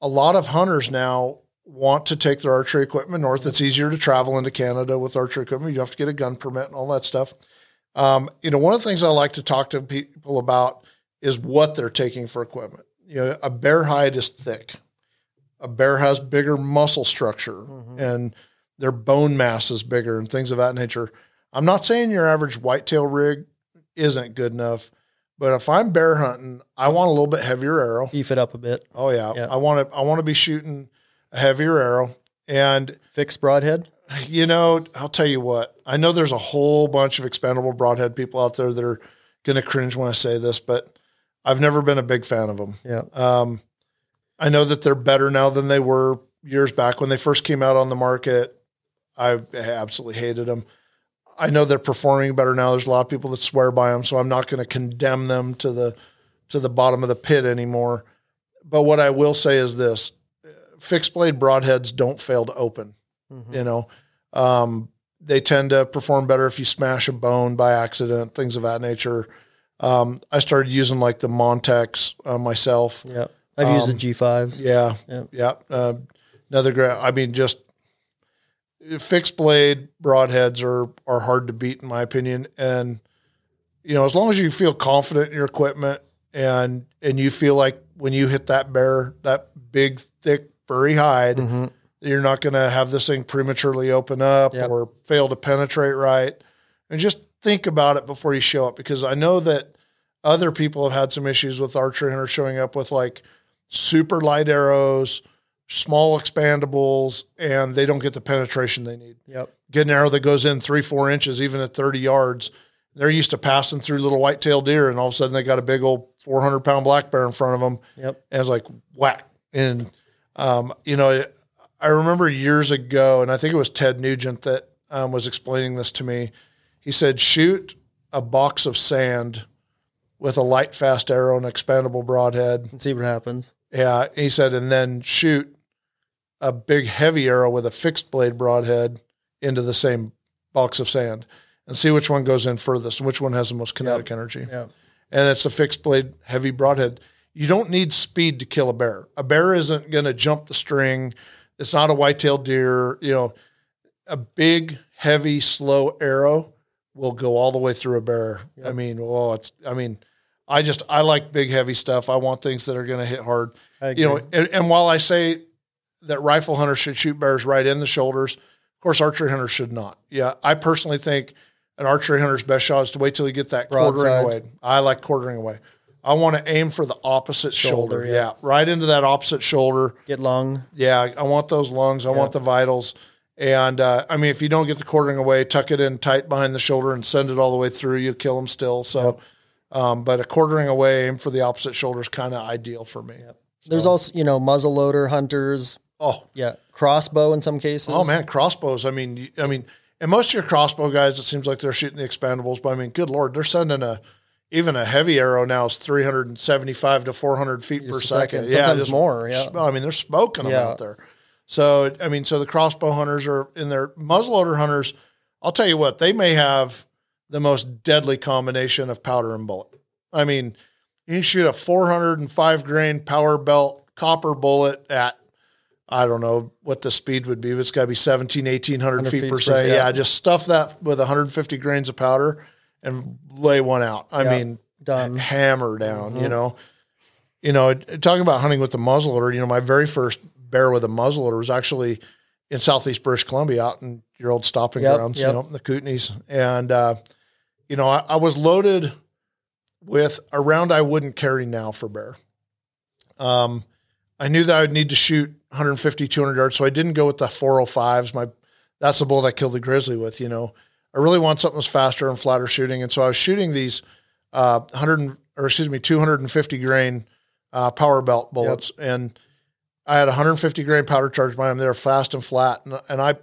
a lot of hunters now want to take their archery equipment north. It's easier to travel into Canada with archery equipment. You have to get a gun permit and all that stuff. Um, you know, one of the things I like to talk to people about is what they're taking for equipment. You know, a bear hide is thick. A bear has bigger muscle structure and their bone mass is bigger and things of that nature. I'm not saying your average whitetail rig isn't good enough, but if I'm bear hunting, I want a little bit heavier arrow. Beef it up a bit. Oh yeah, Yeah. I want to I want to be shooting a heavier arrow. And Fixed broadhead. you know, I'll tell you what. I know there's a whole bunch of expandable broadhead people out there that are going to cringe when I say this, but I've never been a big fan of them. Yeah. Um, I know that they're better now than they were years back when they first came out on the market. I absolutely hated them. I know they're performing better now. There's a lot of people that swear by them, so I'm not going to condemn them to the to the bottom of the pit anymore. But what I will say is this: fixed blade broadheads don't fail to open. You know, um, they tend to perform better if you smash a bone by accident, things of that nature. Um, I started using like the Montec uh, myself. Yep. I've used the G5s. Yeah, Yep. yeah. Uh, another great. I mean, just fixed blade broadheads are are hard to beat in my opinion. And you know, as long as you feel confident in your equipment and and you feel like when you hit that bear, that big, thick, furry hide, mm-hmm. you're not going to have this thing prematurely open up Yep. or fail to penetrate right. And just think about it before you show up because I know that other people have had some issues with archery hunters showing up with like super light arrows, small expandables, and they don't get the penetration they need. Yep. Get an arrow that goes in three, four inches, even at 30 yards. They're used to passing through little white-tailed deer, and all of a sudden they got a big old 400 pound black bear in front of them. Yep. And it's like whack. And, um, you know, I remember years ago, and I think it was Ted Nugent that um, was explaining this to me. He said, shoot a box of sand with a light, fast arrow and expandable broadhead. And see what happens. Yeah. He said, and then shoot a big, heavy arrow with a fixed blade broadhead into the same box of sand and see which one goes in furthest and which one has the most kinetic energy Yep. and it's a fixed blade heavy broadhead. You don't need speed to kill a bear. A bear isn't going to jump the string. It's not a white-tailed deer. You know, a big, heavy, slow arrow will go all the way through a bear. I mean, oh, it's. I mean, I just I like big, heavy stuff. I want things that are going to hit hard. I You know, and, and while I say that rifle hunters should shoot bears right in the shoulders, of course, archery hunters should not. Yeah, I personally think an archery hunter's best shot is to wait till you get that quartering Broadside. away. I like quartering away. I want to aim for the opposite shoulder. Shoulder, yeah. yeah. right into that opposite shoulder. Get lung. Yeah, I want those lungs. I want the vitals. And uh, I mean, if you don't get the quartering away, tuck it in tight behind the shoulder and send it all the way through. You kill them still. So, um, but a quartering away, aim for the opposite shoulder is kind of ideal for me. There's also, you know, muzzle loader hunters. Oh, Yeah. Crossbow in some cases. Oh man, crossbows. I mean, I mean, and most of your crossbow guys, it seems like they're shooting the expandables. But I mean, good lord, they're sending a even a heavy arrow now is three hundred and seventy five to four hundred feet per Just a second. second. Sometimes more, yeah. I mean, they're smoking them Yeah. out there. So I mean, so the crossbow hunters are in their muzzleloader hunters. I'll tell you what, they may have the most deadly combination of powder and bullet. I mean, you shoot a 405 grain PowerBelt copper bullet at I don't know what the speed would be, but it's got to be 17, 1800 feet, feet per second. yeah. Yeah. just stuff that with 150 grains of powder and lay one out. I Yeah. mean, Done. hammer down, you know. You know, talking about hunting with the muzzleloader, you know, my very first bear with a muzzleloader was actually in southeast British Columbia out in your old stopping Yep, grounds, yep. you know, in the Kootenays. And, uh, you know, I, I was loaded with a round I wouldn't carry now for bear. Um, I knew that I would need to shoot 150, 200 yards, so I didn't go with the 405s. My that's the bullet I killed the grizzly with. You know, I really want something that's faster and flatter shooting, and so I was shooting these uh, 100 or excuse me 250 grain uh, PowerBelt bullets, and I had 150 grain powder charge by them. They were fast and flat, and, and I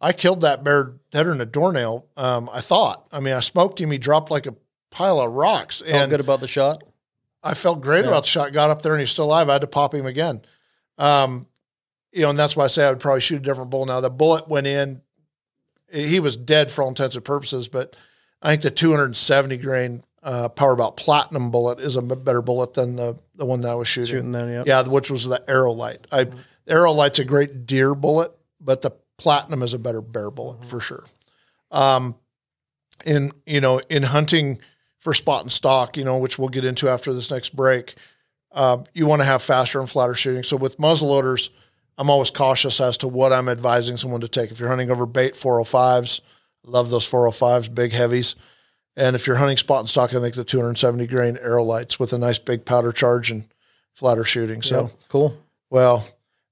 I killed that bear deader than a doornail. Um, I thought. I mean, I smoked him. He dropped like a pile of rocks, Felt and good about the shot. I felt great about the shot. Got up there and he's still alive. I had to pop him again. Um, you know, and that's why I say I would probably shoot a different bullet now. The bullet went in. He was dead for all intents and purposes, but I think the 270 grain uh, platinum bullet is a better bullet than the the one that I was shooting. Shooting then, yeah. Yeah, which was the AeroLite. I AeroLite's a great deer bullet, but the platinum is a better bear bullet for sure. Um, in you know, in hunting for spot and stalk, you know, which we'll get into after this next break, uh, you want to have faster and flatter shooting. So with muzzleloaders, I'm always cautious as to what I'm advising someone to take. If you're hunting over bait 405s, love those 405s, big heavies. And if you're hunting spot and stalk, I think the 270 grain AeroLites with a nice big powder charge and flatter shooting. So, Yep. Cool. well,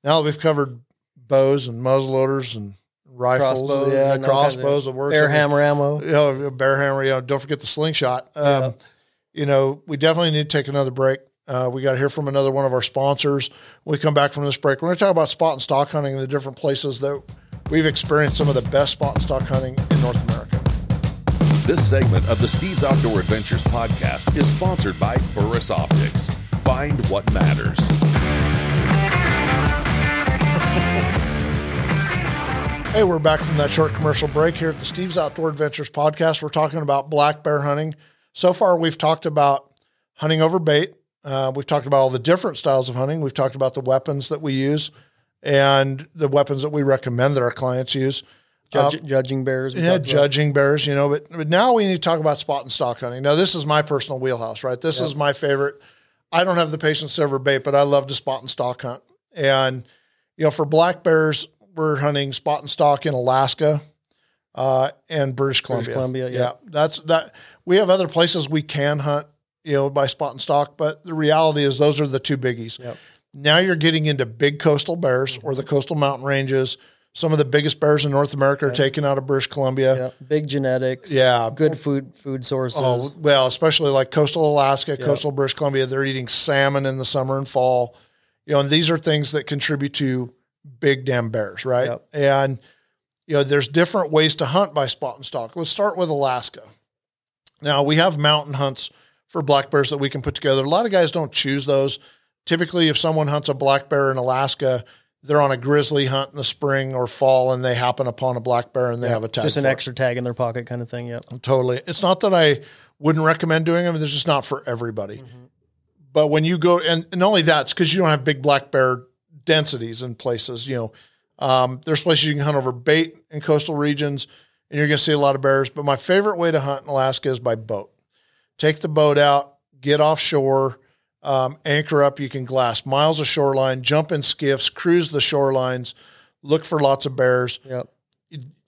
now that we've covered bows and muzzleloaders and rifles, Crossbows yeah, and of- crossbows, it works. Bear hammer ammo. you know, bear hammer. You know, don't forget the slingshot. Um, You know, we definitely need to take another break. Uh, we got to hear from another one of our sponsors. When we come back from this break, we're going to talk about spot and stalk hunting and the different places that we've experienced some of the best spot and stalk hunting in North America. This segment of the Steve's Outdoor Adventures podcast is sponsored by Burris Optics. Find what matters. Hey, we're back from that short commercial break here at the Steve's Outdoor Adventures podcast. We're talking about black bear hunting. So far, we've talked about hunting over bait. Uh, we've talked about all the different styles of hunting. We've talked about the weapons that we use and the weapons that we recommend that our clients use. Judge, judging bears. Yeah, talked about. judging bears, you know, but, but now we need to talk about spot and stalk hunting. Now, this is my personal wheelhouse, right? This is my favorite. I don't have the patience to ever bait, but I love to spot and stalk hunt. And, you know, for black bears, we're hunting spot and stalk in Alaska uh, and British Columbia. Columbia, yeah. That's that. We have other places we can hunt, you know, by spot and stalk, but the reality is those are the two biggies. Yep. Now you're getting into big coastal bears mm-hmm. or the coastal mountain ranges. Some of the biggest bears in North America are taken out of British Columbia. Yeah, big genetics. Yeah. good food food sources. Oh, well, especially like coastal Alaska, coastal British Columbia, they're eating salmon in the summer and fall. You know, and these are things that contribute to big damn bears, right? Yep. And you know, there's different ways to hunt by spot and stalk. Let's start with Alaska. Now, we have mountain hunts for black bears that we can put together. A lot of guys don't choose those. Typically, if someone hunts a black bear in Alaska, they're on a grizzly hunt in the spring or fall and they happen upon a black bear and they have a tag. just an for it. extra tag in their pocket kind of thing. Yep. Totally. It's not that I wouldn't recommend doing them. They're just not for everybody. But when you go, and, and only that's because you don't have big black bear densities in places. You know, um, there's places you can hunt over bait in coastal regions, and you're going to see a lot of bears. But my favorite way to hunt in Alaska is by boat. Take the boat out, get offshore, um, anchor up. You can glass miles of shoreline, jump in skiffs, cruise the shorelines, look for lots of bears. Yep.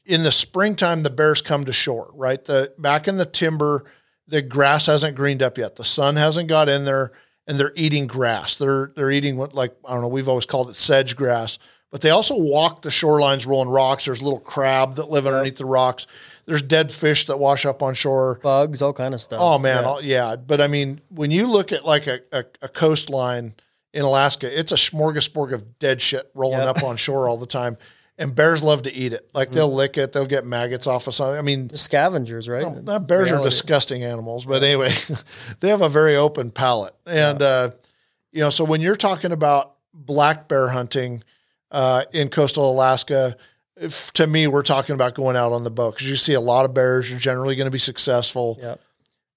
in the springtime the bears come to shore right? The back in the timber the grass hasn't greened up yet. The sun hasn't got in there and they're eating grass. They're they're eating what like i don't know we've always called it sedge grass. But they also walk the shorelines rolling rocks. There's little crab that live underneath the rocks there's dead fish that wash up on shore Bugs, all kind of stuff. Oh man, Yeah. all- yeah. But I mean, when you look at like a, a, a coastline in Alaska, it's a smorgasbord of dead shit rolling Yep. up on shore all the time. And bears love to eat it. Like they'll lick it, they'll get maggots off of something. I mean, scavengers, right? that bears are disgusting animals, but anyway, (laughs) they have a very open palate. And uh, you know, so when you're talking about black bear hunting uh, in coastal Alaska, if, to me, we're talking about going out on the boat because you see a lot of bears. You're generally going to be successful Yep.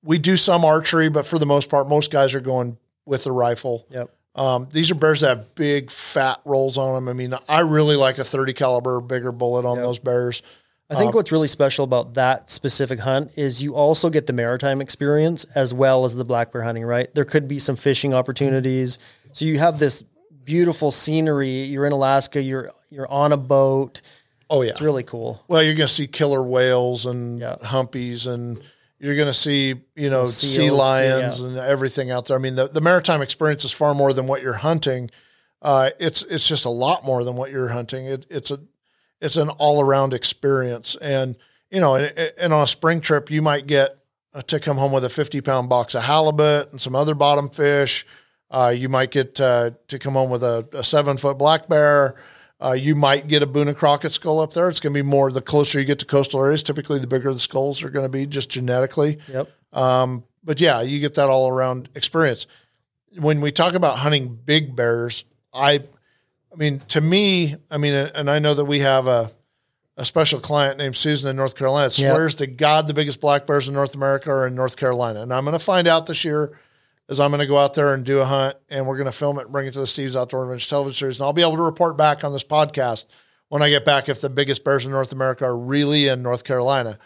we do some archery, but for the most part, most guys are going with the rifle. Yep. Um, these are bears that have big fat rolls on them. I mean, I really like a 30 caliber bigger bullet on those bears. I Um, think what's really special about that specific hunt is you also get the maritime experience as well as the black bear hunting, right? There could be some fishing opportunities. So you have this beautiful scenery. You're in Alaska, you're you're on a boat. Oh yeah. It's really cool. well, you're going to see killer whales and Yeah. humpies and you're going to see, you know, sea Seals, lions yeah. and everything out there. I mean, the, the maritime experience is far more than what you're hunting. Uh, it's, it's just a lot more than what you're hunting. It, it's a, it's an all around experience. And, you know, and, and on a spring trip, you might get uh, to come home with a 50 pound box of halibut and some other bottom fish. Uh, you might get uh, to come home with a, a seven foot black bear. Uh, you might get a Boone and Crockett skull up there. It's going to be more the closer you get to coastal areas. Typically, the bigger the skulls are going to be just genetically. Yep. Um, but yeah, you get that all around experience. When we talk about hunting big bears, I, I mean, to me, I mean, and I know that we have a, a special client named Susan in North Carolina. that Yeah. Swears to God the biggest black bears in North America are in North Carolina, and I'm going to find out this year. Is I'm going to go out there and do a hunt, and we're going to film it and bring it to the Steve's Outdoor Adventure television series, and I'll be able to report back on this podcast when I get back if the biggest bears in North America are really in North Carolina.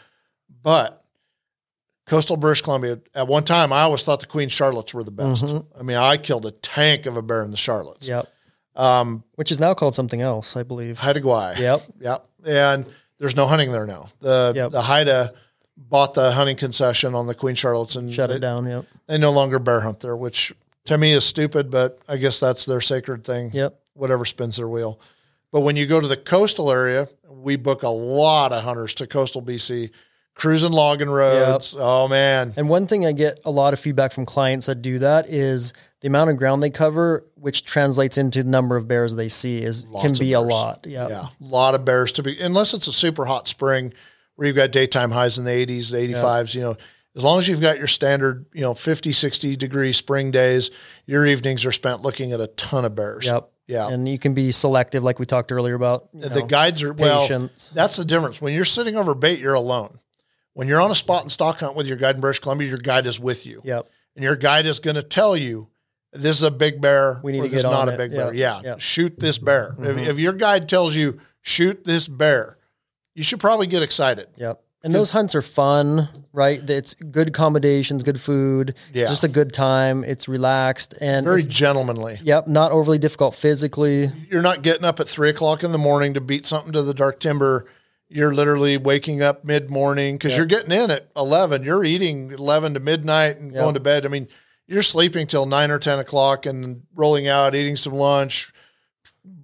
But coastal British Columbia, at one time, I always thought the Queen Charlottes were the best. I mean, I killed a tank of a bear in the Charlottes. Yep. Um, Which is now called something else, I believe. Haida Gwaii. Yep. Yep. And there's no hunting there now. The Yep. the Haida bought the hunting concession on the Queen Charlottes and Shut they, it down. Yep. they no longer bear hunt there, which to me is stupid, but I guess that's their sacred thing. Yep. Whatever spins their wheel. But when you go to the coastal area, we book a lot of hunters to coastal BC, cruising logging roads. Oh man. And one thing I get a lot of feedback from clients that do that is the amount of ground they cover, which translates into the number of bears they see, is can of be a lot. Yeah. Yeah, a lot of bears to be, unless it's a super hot spring where you've got daytime highs in the 80s, the 85s, you know, as long as you've got your standard, you know, 50, 60 degree spring days, your evenings are spent looking at a ton of bears. Yep. Yeah. And you can be selective, like we talked earlier about. the know, guides are well. That's the difference. When you're sitting over bait, you're alone. When you're on a spot and stalk hunt with your guide in British Columbia, your guide is with you, Yep. and your guide is going to tell you this is a big bear. We need or to this get is not on a big Yeah. bear. Yeah, Yeah. shoot this bear. If, mm-hmm. if your guide tells you shoot this bear, you should probably get excited. Yep. And those hunts are fun, right? It's good accommodations, good food. Yeah. Just a good time. It's relaxed and Very gentlemanly. yep, not overly difficult physically. You're not getting up at three o'clock in the morning to beat something to the dark timber. You're literally waking up mid morning because you're getting in at eleven. You're eating eleven to midnight and going to bed. I mean, you're sleeping till nine or ten o'clock and rolling out, eating some lunch,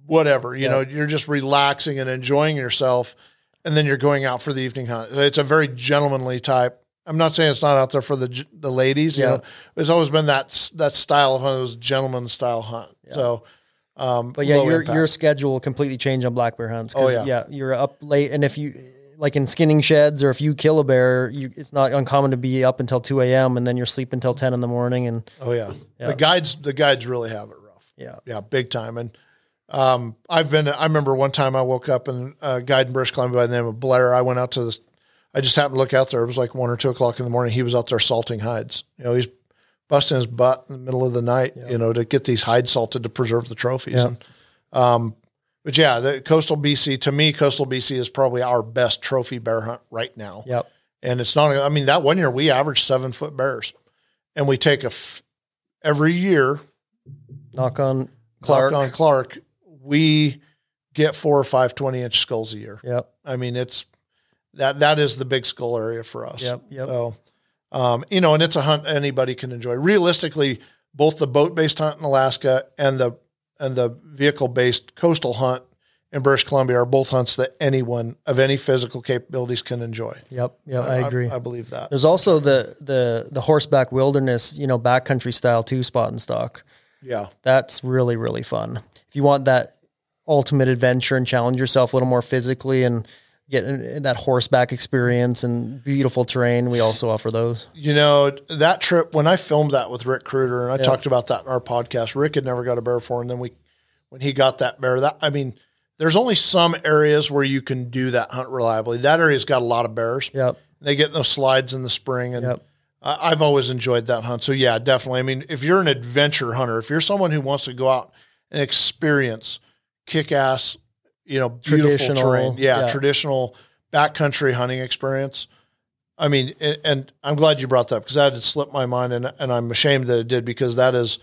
whatever. You know, you're just relaxing and enjoying yourself, and then you're going out for the evening hunt. It's a very gentlemanly type. I'm not saying it's not out there for the the ladies. You Yeah. know, it's always been that that style of hunt, those gentleman style hunt. So. Um, But yeah, your impact. your schedule will completely change on black bear hunts. Oh, yeah. you're up late, and if you like in skinning sheds or if you kill a bear, you, it's not uncommon to be up until two a.m. and then you're sleeping until ten in the morning. And Oh yeah. the guides the guides really have it rough. yeah, Yeah, big time. And um, I've been. I remember one time I woke up and a guide in British Columbia by the name of Blair. I went out to this. I just happened to look out there. It was like one or two o'clock in the morning. He was out there salting hides. You know, he's busting his butt in the middle of the night. You know, to get these hides salted to preserve the trophies. Yeah. And, um, but yeah, the coastal BC to me, coastal BC is probably our best trophy bear hunt right now. yep, And it's not, I mean, that one year we averaged seven foot bears and we take a, f- every year, knock on Clark. Clark on Clark, we get four or five 20 inch skulls a year. Yep, I mean, it's that, that is the big skull area for us. Yep, yep. So, um, you know, and it's a hunt anybody can enjoy. Realistically, both the boat based hunt in Alaska and the, and the vehicle based coastal hunt in British Columbia are both hunts that anyone of any physical capabilities can enjoy. yep, yep. I agree. I, believe that. There's also the the the horseback wilderness, you know, backcountry style two spot and stalk. Yeah. That's really really fun. If you want that ultimate adventure and challenge yourself a little more physically and get that horseback experience and beautiful terrain, we also offer those. You know, that trip when I filmed that with Rick Kruger and I talked about that in our podcast, Rick had never got a bear before. And then we, when he got that bear, that, I mean, there's only some areas where you can do that hunt reliably. That area's got a lot of bears. Yep. They get those slides in the spring. And Yep. I, I've always enjoyed that hunt. So yeah, definitely. I mean, if you're an adventure hunter, if you're someone who wants to go out and experience kick ass, you know, beautiful Traditional, terrain. Yeah, yeah. traditional backcountry hunting experience. I mean, and, and I'm glad you brought that up because that had slipped my mind, and and I'm ashamed that it did because that is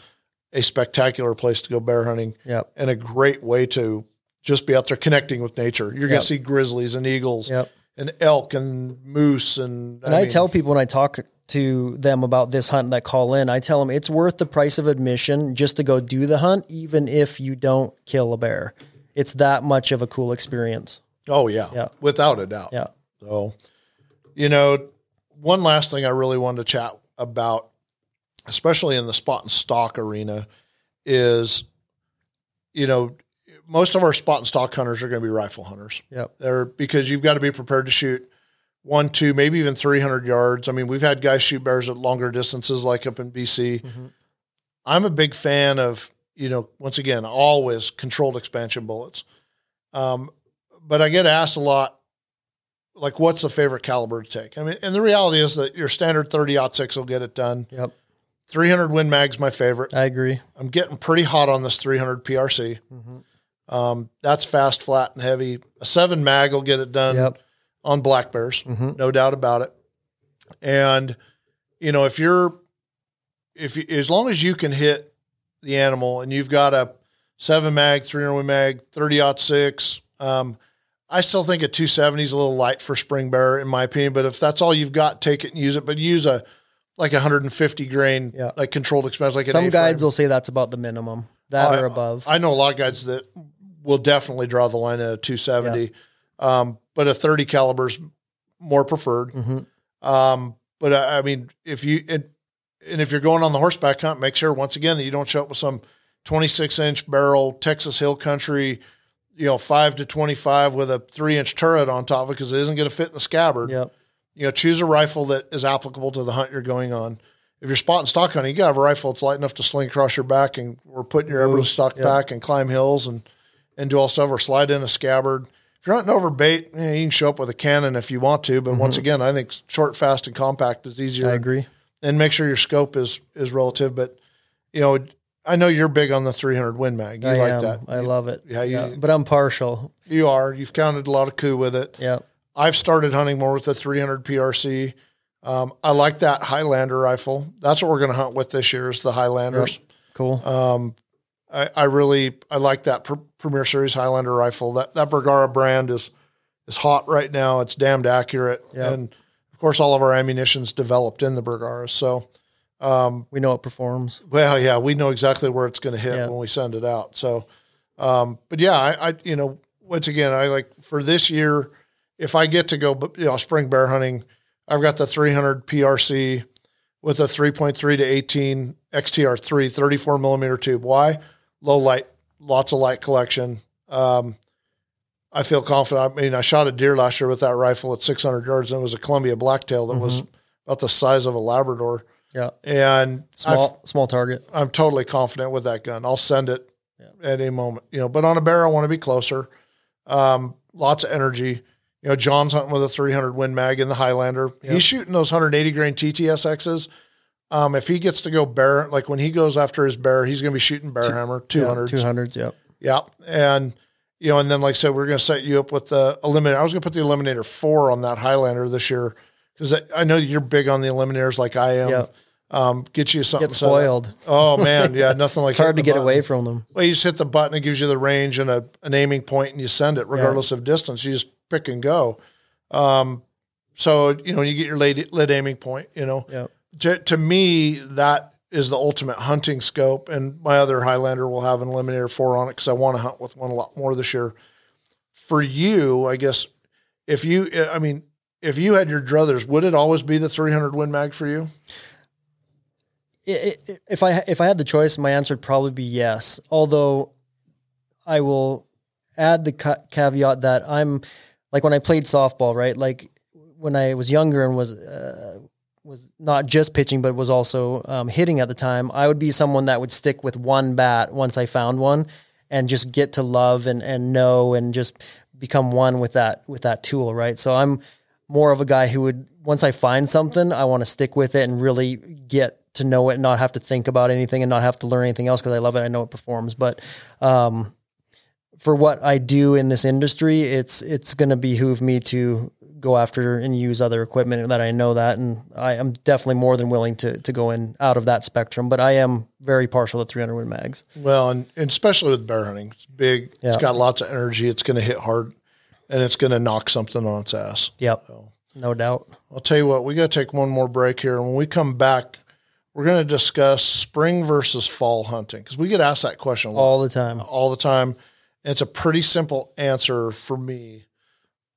a spectacular place to go bear hunting Yep. and a great way to just be out there connecting with nature. You're going to see grizzlies and eagles Yep. and elk and moose and. And I, mean, tell people when I talk to them about this hunt that call in, I tell them it's worth the price of admission just to go do the hunt, even if you don't kill a bear. It's that much of a cool experience. Oh yeah, Yeah. without a doubt. Yeah. So, you know, one last thing I really wanted to chat about, especially in the spot and stalk arena, is, you know, most of our spot and stalk hunters are going to be rifle hunters. Yep. They're because you've got to be prepared to shoot one, two, maybe even 300 yards. I mean, we've had guys shoot bears at longer distances, like up in BC. I'm a big fan of, you know, once again, always controlled expansion bullets. Um, but I get asked a lot, like, what's the favorite caliber to take? I mean, and the reality is that your standard 30 six will get it done. Yep. 300 Win Mag's my favorite. I agree. I'm getting pretty hot on this 300 PRC. Um, that's fast, flat, and heavy. A seven mag will get it done Yep. On black bears, no doubt about it. And you know, if you're, if you, as long as you can hit the animal, and you've got a seven mag, three hundred mag, thirty six. Um, I still think a 270 is a little light for spring bear, in my opinion. But if that's all you've got, take it and use it. But use a like a 150 grain, Yeah. like controlled expansion, like Some guides will say that's about the minimum, that I- or above. I know a lot of guys that will definitely draw the line at a 270, um, but a 30 caliber's more preferred. Mm-hmm. Um, but I, I mean, if you and, and if you're going on the horseback hunt, make sure once again that you don't show up with some 26 inch barrel Texas Hill Country, you know, five to 25 with a three inch turret on top of it because it isn't going to fit in the scabbard yep. you know, choose a rifle that is applicable to the hunt you're going on. if you're spotting stock hunting, you got to have a rifle that's light enough to sling across your back and we're putting your Everest stock back and climb hills and, and do all stuff or slide in a scabbard. If you're hunting over bait, you, know, you can show up with a cannon if you want to. But once again, I think short, fast, and compact is easier. I agree. And make sure your scope is is relative. But you know, I know you're big on the 300 Win Mag. You I like am. that. I love it. Yeah, you- but I'm partial. You are. You've counted a lot of coup with it. Yeah. I've started hunting more with the 300 PRC. Um, I like that Highlander rifle. That's what we're going to hunt with this year is the Highlanders. Cool. Um, I, I really I like that Pr- Premier Series Highlander rifle. That that Bergara brand is is hot right now. It's damned accurate, Yeah. and of course, all of our ammunition's developed in the Bergara. So, um, we know it performs. well, yeah, we know exactly where it's going to hit Yeah. when we send it out. So, um, but yeah, I, I, you know, once again, I like for this year, if I get to go, you know, spring bear hunting, I've got the 300 PRC with a 3.3 to 18 XTR3 34 millimeter tube. Why? Low light, lots of light collection. Um, I feel confident. I mean, I shot a deer last year with that rifle at 600 yards, and it was a Columbia blacktail that was about the size of a Labrador. Yeah. And I've- Small small target. I'm totally confident with that gun. I'll send it at any moment, you know. But on a bear, I want to be closer. Um, lots of energy. You know, John's hunting with a 300 Win Mag in the Highlander. He's shooting those 180 grain TTSXs. Um, if he gets to go bear, like when he goes after his bear, he's going to be shooting bear hammer 200s. Two hundreds. Yep. Yeah. And, you know, and then, like I said, we're going to set you up with the Eliminator. I was going to put the Eliminator 4 on that Highlander this year because I, I know you're big on the Eliminators like I am. Yeah. Um, get you something Get spoiled. Oh, man. Yeah. (laughs) Nothing like It's hard to get away from them. Well, you just hit the button, it gives you the range and a, an aiming point, and you send it regardless of distance. You just pick and go. Um, so, you know, you get your lead, lead aiming point, you know. Yep. To, to me, that is the ultimate hunting scope. And my other Highlander will have an Eliminator 4 on it because I want to hunt with one a lot more this year. For you, I guess, if you, I mean, if you had your druthers, would it always be the 300 Win Mag for you? If I if I had the choice, my answer would probably be yes. Although I will add the ca- caveat that I'm like when I played softball, right? Like when I was younger and was uh, was not just pitching, but was also um, hitting at the time. I would be someone that would stick with one bat once I found one, and just get to love and and know and just become one with that with that tool, right? So I'm more of a guy who would once I find something, I want to stick with it and really get to know it and not have to think about anything and not have to learn anything else because I love it. I know it performs, but um, for what I do in this industry, it's it's going to behoove me to go after and use other equipment that I know that, and I am definitely more than willing to to go in out of that spectrum. But I am very partial to 300 win mags. Well, and, and especially with bear hunting, it's big. It's got lots of energy. It's going to hit hard, and it's going to knock something on its ass. Yep, no doubt. I'll tell you what. We got to take one more break here. and When we come back, we're going to discuss spring versus fall hunting because we get asked that question a lot, All the time. Uh, all the time. And it's a pretty simple answer for me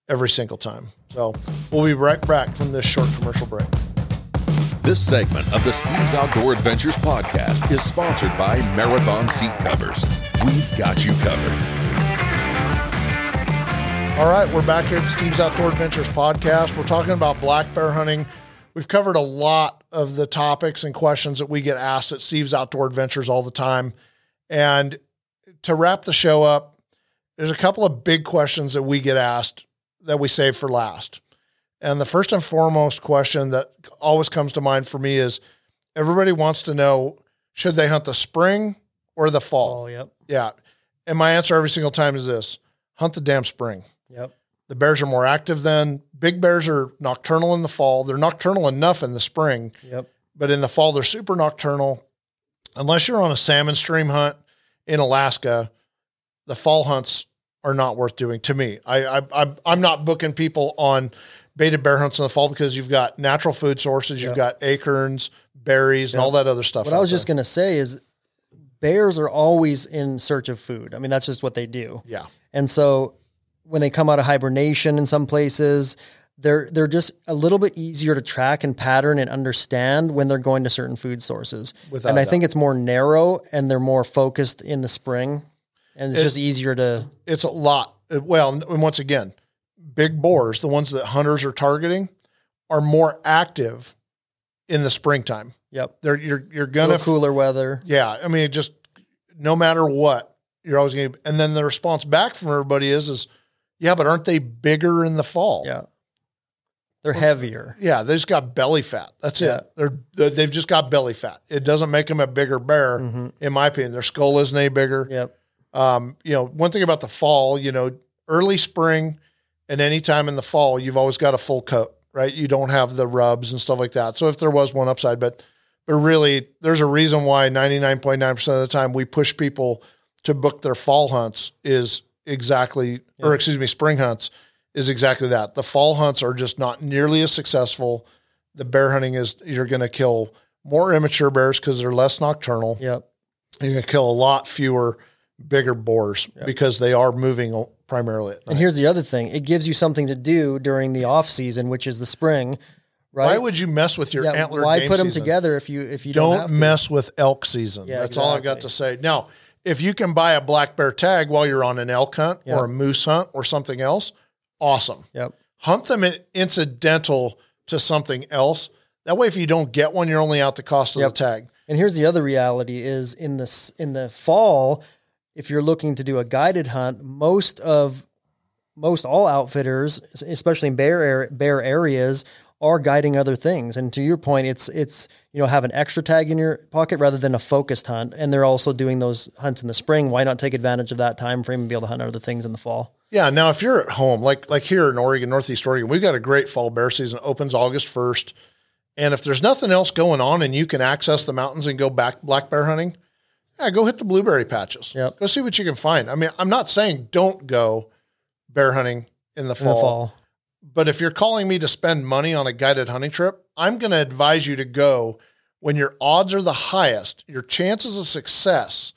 every single time. So we'll be right back from this short commercial break. This segment of the Steve's Outdoor Adventures podcast is sponsored by Marathon Seat Covers. We've got you covered. All right, we're back here at Steve's Outdoor Adventures podcast. We're talking about black bear hunting. We've covered a lot of the topics and questions that we get asked at Steve's Outdoor Adventures all the time. And to wrap the show up, there's a couple of big questions that we get asked that we save for last. And the first and foremost question that always comes to mind for me is everybody wants to know should they hunt the spring or the fall? Oh, yep, Yeah. And my answer every single time is this hunt the damn spring. yep, The bears are more active then. Big bears are nocturnal in the fall. They're nocturnal enough in the spring, yep. but in the fall they're super nocturnal. Unless you're on a salmon stream hunt in Alaska, the fall hunts are not worth doing to me. I, I, I I'm not booking people on baited bear hunts in the fall because you've got natural food sources, you've got acorns, berries, and all that other stuff. What I was just going to say is bears are always in search of food. I mean, that's just what they do. yeah, And so when they come out of hibernation in some places, they're they're just a little bit easier to track and pattern and understand when they're going to certain food sources. Without and I doubt. think it's more narrow and they're more focused in the spring. And it's just easier to it's a lot. Well, and once again, big boars, the ones that hunters are targeting, are more active in the springtime. Yep. They're you're you're gonna cooler weather. yeah. I mean, it just no matter what, you're always gonna. And then the response back from everybody is is yeah, but aren't they bigger in the fall? Yeah. They're heavier. Yeah, they just got belly fat. That's Yeah. it. They're they've just got belly fat. It doesn't make them a bigger bear, Mhm. in my opinion. Their skull isn't any bigger. Yep. Um, you know, one thing about the fall, you know, early spring and any time in the fall, you've always got a full coat, right? You don't have the rubs and stuff like that. So if there was one upside, but but really, there's a reason why 99.9% of the time we push people to book their fall hunts is exactly, or excuse me, spring hunts is exactly that. The fall hunts are just not nearly as successful. The bear hunting is you're going to kill more immature bears because they're less nocturnal. Yep. You're going to kill a lot fewer bigger boars because they are moving primarily at night. And here's the other thing: it gives you something to do during the off season, which is the spring. Right? Why would you mess with your yeah, antler? why game put them season? together if you if you don't, Don't have to? mess with elk season. Yeah, That's all I've got to say. Now, if you can buy a black bear tag while you're on an elk hunt Yeah. or a moose hunt or something else, awesome. Yep. Hunt them in, incidental to something else. That way, if you don't get one, you're only out the cost of Yep. the tag. And here's the other reality: is in this in the fall, if you're looking to do a guided hunt, most of most all outfitters, especially in bear ar- bear areas, are guiding other things. And to your point, it's it's you know have an extra tag in your pocket rather than a focused hunt. And they're also doing those hunts in the spring. Why not take advantage of that time frame and be able to hunt other things in the fall? Yeah. Now, if you're at home, like like here in Oregon, Northeast Oregon, we've got a great fall bear season. Opens August first, and if there's nothing else going on, and you can access the mountains and go back black bear hunting, yeah, go hit the blueberry patches. Yep. Go see what you can find. I mean, I'm not saying don't go bear hunting in the In fall, the fall, but if you're calling me to spend money on a guided hunting trip, I'm going to advise you to go when your odds are the highest. Your chances of success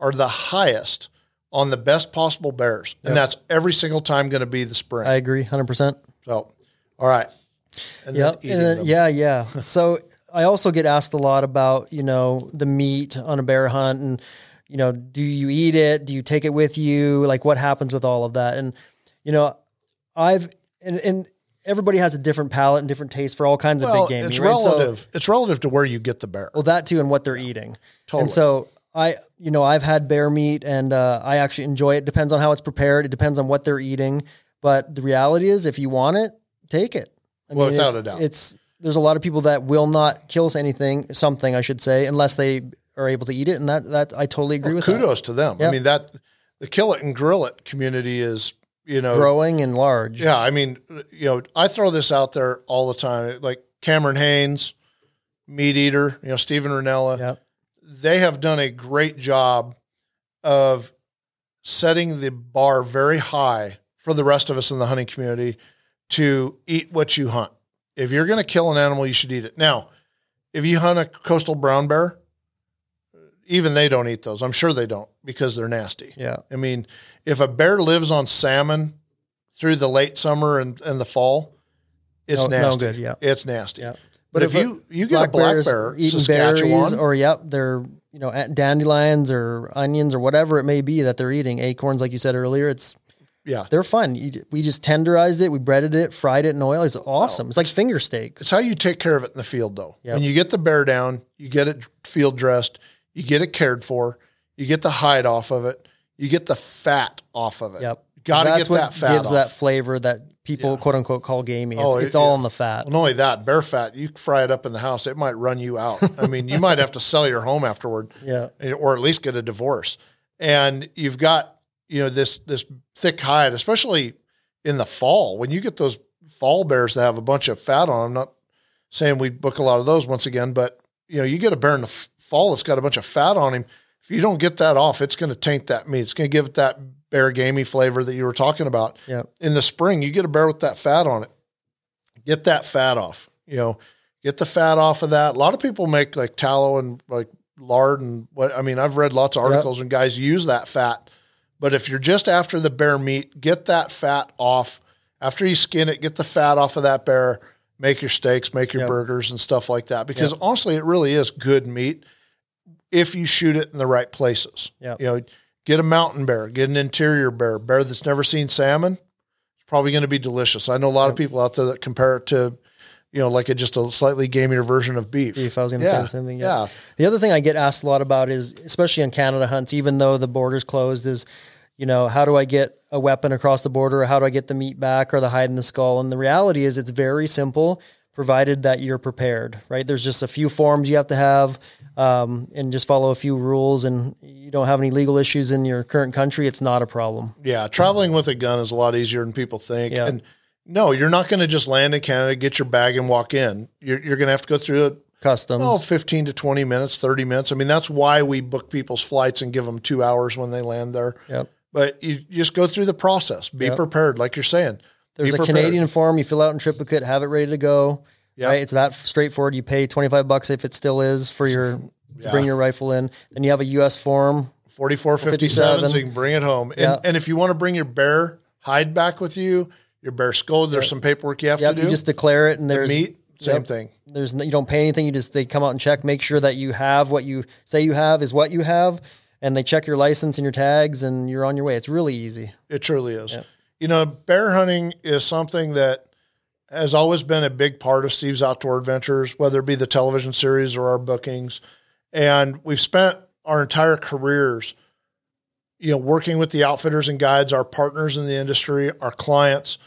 are the highest on the best possible bears, and that's every single time going to be the spring. I agree, hundred percent. So, all right. And Yeah, eating and then, yeah, yeah. so I also get asked a lot about you know the meat on a bear hunt, and you know, do you eat it? Do you take it with you? Like, what happens with all of that? And you know, I've and, and everybody has a different palate and different taste for all kinds well, of big game. it's right? So- relative. it's relative to where you get the bear. well, that too, and what they're eating. Totally. And so I, you know, I've had bear meat, and uh, I actually enjoy it. Depends on how it's prepared. It depends on what they're eating. But the reality is, if you want it, take it. I Well, without it's, a doubt. it's there's a lot of people that will not kill anything, something I should say, unless they are able to eat it, and that that I totally agree with. that. Kudos to them. I mean that the kill it and grill it community is you know Growing and large. Yeah, I mean, you know, I throw this out there all the time. Like Cameron Hanes, meat eater, you know, Steven Rinella, Yep. they have done a great job of setting the bar very high for the rest of us in the hunting community to eat what you hunt. If you're going to kill an animal, you should eat it. Now, if you hunt a coastal brown bear, even they don't eat those. I'm sure they don't because they're nasty. Yeah. I mean, if a bear lives on salmon through the late summer and, and the fall, it's No- no nasty. good, yeah. It's nasty. Yeah. But, if a you you get a black bear, eating Saskatchewan, berries, or yep, they're you know dandelions or onions or whatever it may be that they're eating, acorns, like you said earlier. It's yeah, they're fun. You, we just tenderized it, we breaded it, fried it in oil. It's awesome. It's like finger steaks. it's how you take care of it in the field, though. Yep. When you get the bear down, you get it field dressed, you get it cared for, you get the hide off of it, you get the fat off of it. Yep. Got to get that fat gives off. that flavor that people quote unquote call gamey. It's, Oh, it's all yeah. in the fat. Well, not only that, bear fat, you fry it up in the house, it might run you out. (laughs) I mean, you might have to sell your home afterward. Yeah. Eh, or at least get a divorce. And you've got, you know, this this thick hide, especially in the fall, when you get those fall bears that have a bunch of fat on them. I'm not saying we book a lot of those once again, but you know, you get a bear in the fall that's got a bunch of fat on him. If you don't get that off, it's going to taint that meat. It's going to give it that bear gamey flavor that you were talking about. Yeah. In the spring, you get a bear with that fat on it. Get that fat off. You know, get the fat off of that. A lot of people make like tallow and like lard and what I mean, I've read lots of articles and guys use that fat. But if you're just after the bear meat, get that fat off. After you skin it, get the fat off of that bear, make your steaks, make your Yep. burgers and stuff like that. Because honestly, it really is good meat if you shoot it in the right places. Yep. You know, get a mountain bear, get an interior bear, bear that's never seen salmon. It's probably going to be delicious. I know a lot of people out there that compare it to you know, like a just a slightly gamier version of beef. Beef, I was going to say Yeah, the same thing. Yeah. The other thing I get asked a lot about is, especially on Canada hunts, even though the border's closed, is, you know, how do I get a weapon across the border? Or how do I get the meat back or the hide in the skull? And the reality is, it's very simple, provided that you're prepared. Right? There's just a few forms you have to have, um, and just follow a few rules, and you don't have any legal issues in your current country. It's not a problem. Yeah, traveling with a gun is a lot easier than people think. Yeah. And no, you're not going to just land in Canada, get your bag, and walk in. You're, you're going to have to go through it. Customs. Oh, 15 to 20 minutes, 30 minutes. I mean, that's why we book people's flights and give them two hours when they land there. Yep. But you just go through the process. Be Yep. prepared, like you're saying. There's Be a prepared. Canadian form you fill out in triplicate, have it ready to go. Yeah. Right, it's that straightforward. You pay 25 bucks if it still is for your to bring your rifle in. Then you have a U.S. form. 4457, so you can bring it home. And, Yeah. and if you want to bring your bear hide back with you, your bear skull, there's some paperwork you have Yep, to do. you just declare it, and there's Meat, same Yep. thing. There's no- you don't pay anything. You just they come out and check, make sure that you have what you say you have is what you have, and they check your license and your tags, and you're on your way. It's really easy. It truly is. You know, bear hunting is something that has always been a big part of Steve's Outdoor Adventures, whether it be the television series or our bookings. And we've spent our entire careers, you know, working with the outfitters and guides, our partners in the industry, our clients.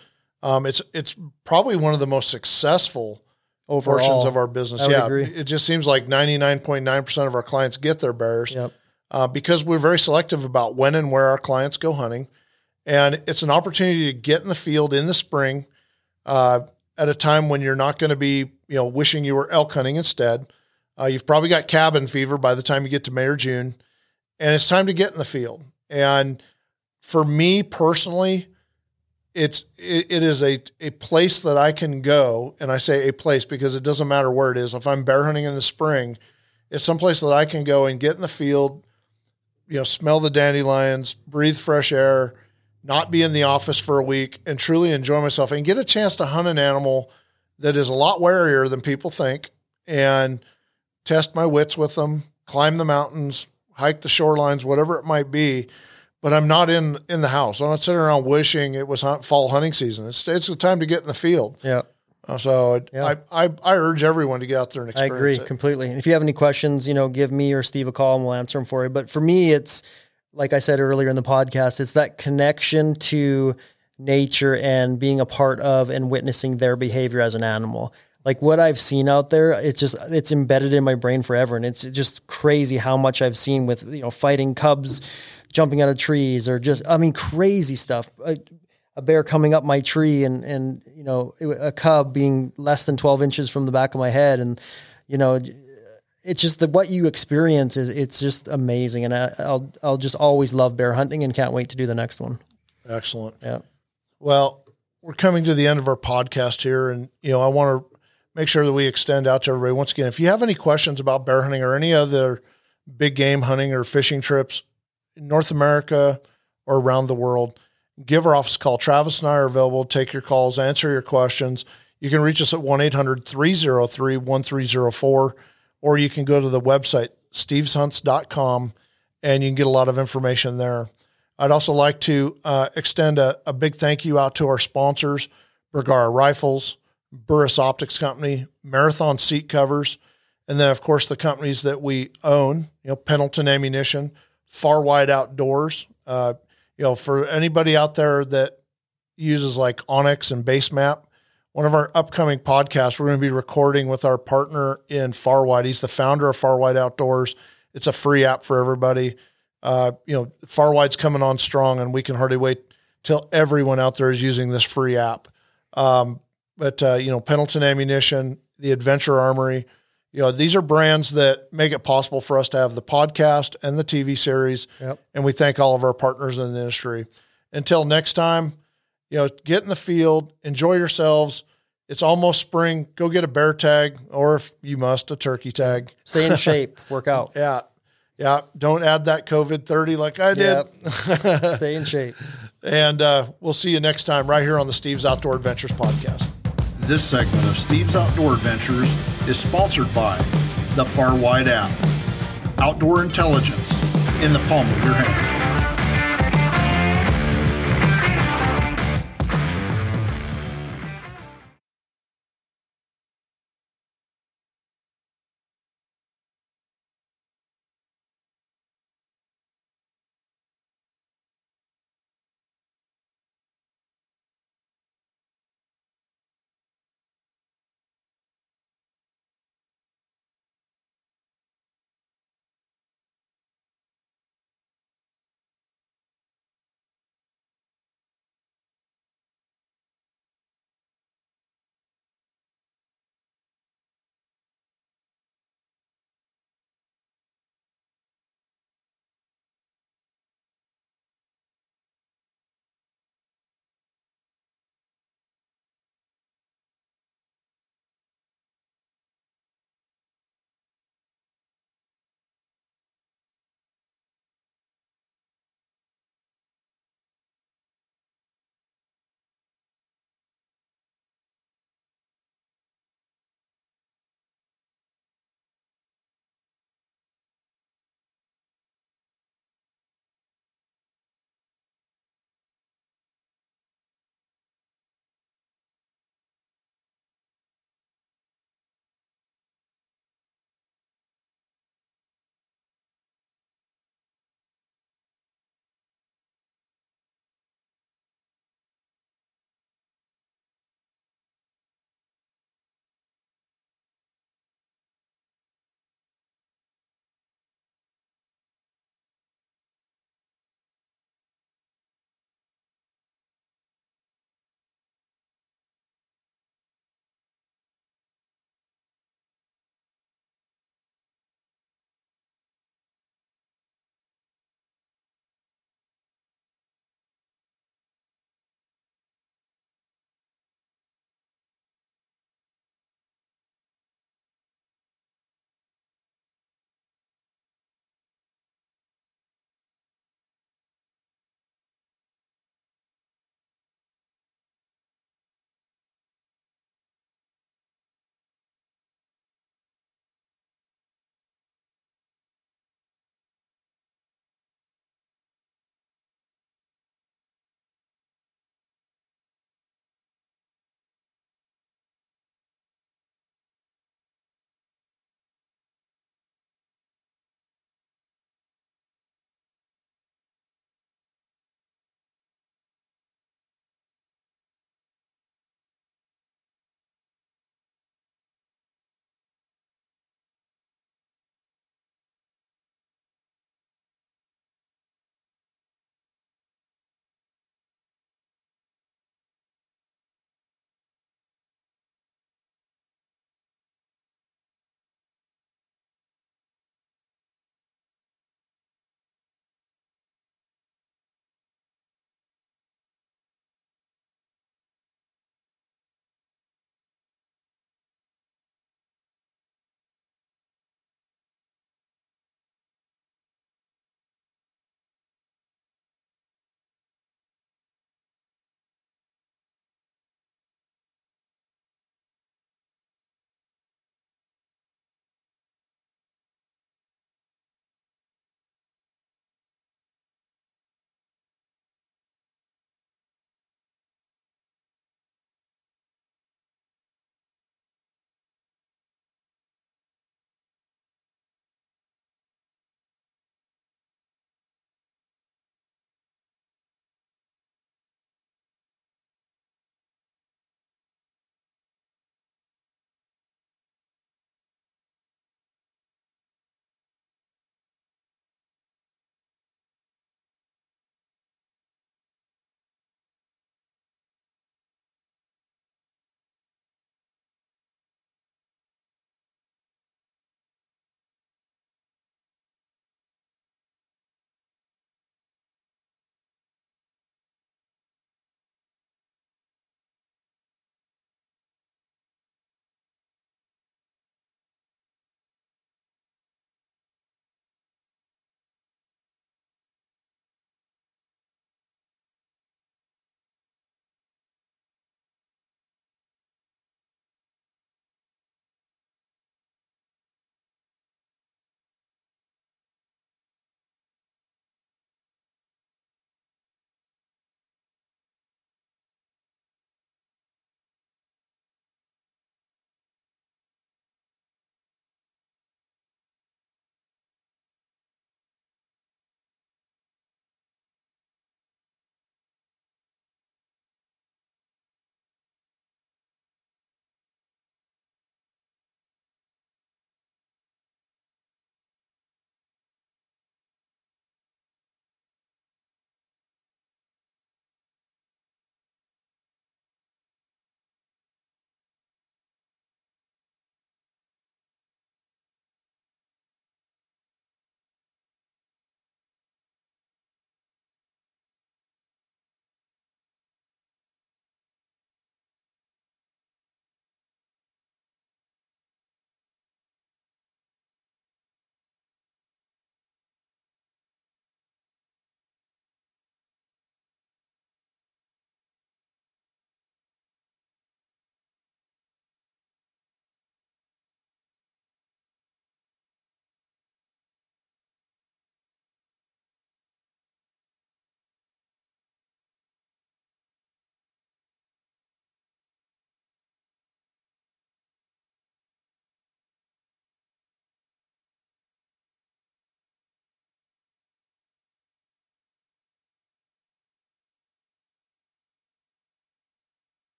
Um, it's it's probably one of the most successful Overall, portions of our business. Yeah, agree. it just seems like ninety nine point nine percent of our clients get their bears Yep. uh, because we're very selective about when and where our clients go hunting. And it's an opportunity to get in the field in the spring uh, at a time when you're not going to be, you know, wishing you were elk hunting instead. Uh, you've probably got cabin fever by the time you get to May or June, and it's time to get in the field. And for me personally, it's it, it is a a place that I can go, and I say a place because it doesn't matter where it is. If I'm bear hunting in the spring, it's someplace that I can go and get in the field, you know, smell the dandelions, breathe fresh air, not be in the office for a week, and truly enjoy myself and get a chance to hunt an animal that is a lot warier than people think, and test my wits with them, climb the mountains, hike the shorelines, whatever it might be. But I'm not in in the house. I'm not sitting around wishing it was hunt, fall hunting season. It's it's the time to get in the field. Yeah. Uh, So Yeah. I, I I urge everyone to get out there and experience. It. I agree it. completely. And if you have any questions, you know, give me or Steve a call and we'll answer them for you. But for me, it's like I said earlier in the podcast, it's that connection to nature and being a part of and witnessing their behavior as an animal. Like what I've seen out there, it's just it's embedded in my brain forever, and it's just crazy how much I've seen with you know fighting cubs, jumping out of trees, or just I mean crazy stuff. A, a bear coming up my tree and and you know a cub being less than 12 inches from the back of my head and you know it's just that what you experience is it's just amazing and I, I'll I'll just always love bear hunting and can't wait to do the next one Excellent. yeah Well, we're coming to the end of our podcast here, and you know I want to make sure that we extend out to everybody once again. If you have any questions about bear hunting or any other big game hunting or fishing trips in North America or around the world, give our office a call. Travis and I are available. to Take your calls, answer your questions. You can reach us at 1 800 303 1304, or you can go to the website, steveshunts.com, and you can get a lot of information there. I'd also like to uh, extend a, a big thank you out to our sponsors, Bergara Rifles, Burris Optics Company, Marathon Seat Covers, and then, of course, the companies that we own, you know, Pendleton Ammunition, Far Wide Outdoors. Uh, you know, for anybody out there that uses like onX and Basemap, one of our upcoming podcasts, we're going to be recording with our partner in Far Wide. He's the founder of Far Wide Outdoors. It's a free app for everybody. Uh, you know, Far Wide's coming on strong, and we can hardly wait till everyone out there is using this free app. Um, but uh, you know, Pendleton Ammunition, the Adventure Armory, you know, these are brands that make it possible for us to have the podcast and the TV series. Yep. And we thank all of our partners in the industry. Until next time, you know, get in the field, enjoy yourselves. It's almost spring. Go get a bear tag, or if you must, a turkey tag. (laughs) stay in shape work out (laughs) Yeah. Yeah. Don't add that COVID 30 like I did. Yep. (laughs) stay in shape And uh, we'll see you next time right here on the Steve's Outdoor Adventures podcast. This segment of Steve's Outdoor Adventures is sponsored by the Far Wide app. Outdoor intelligence in the palm of your hand.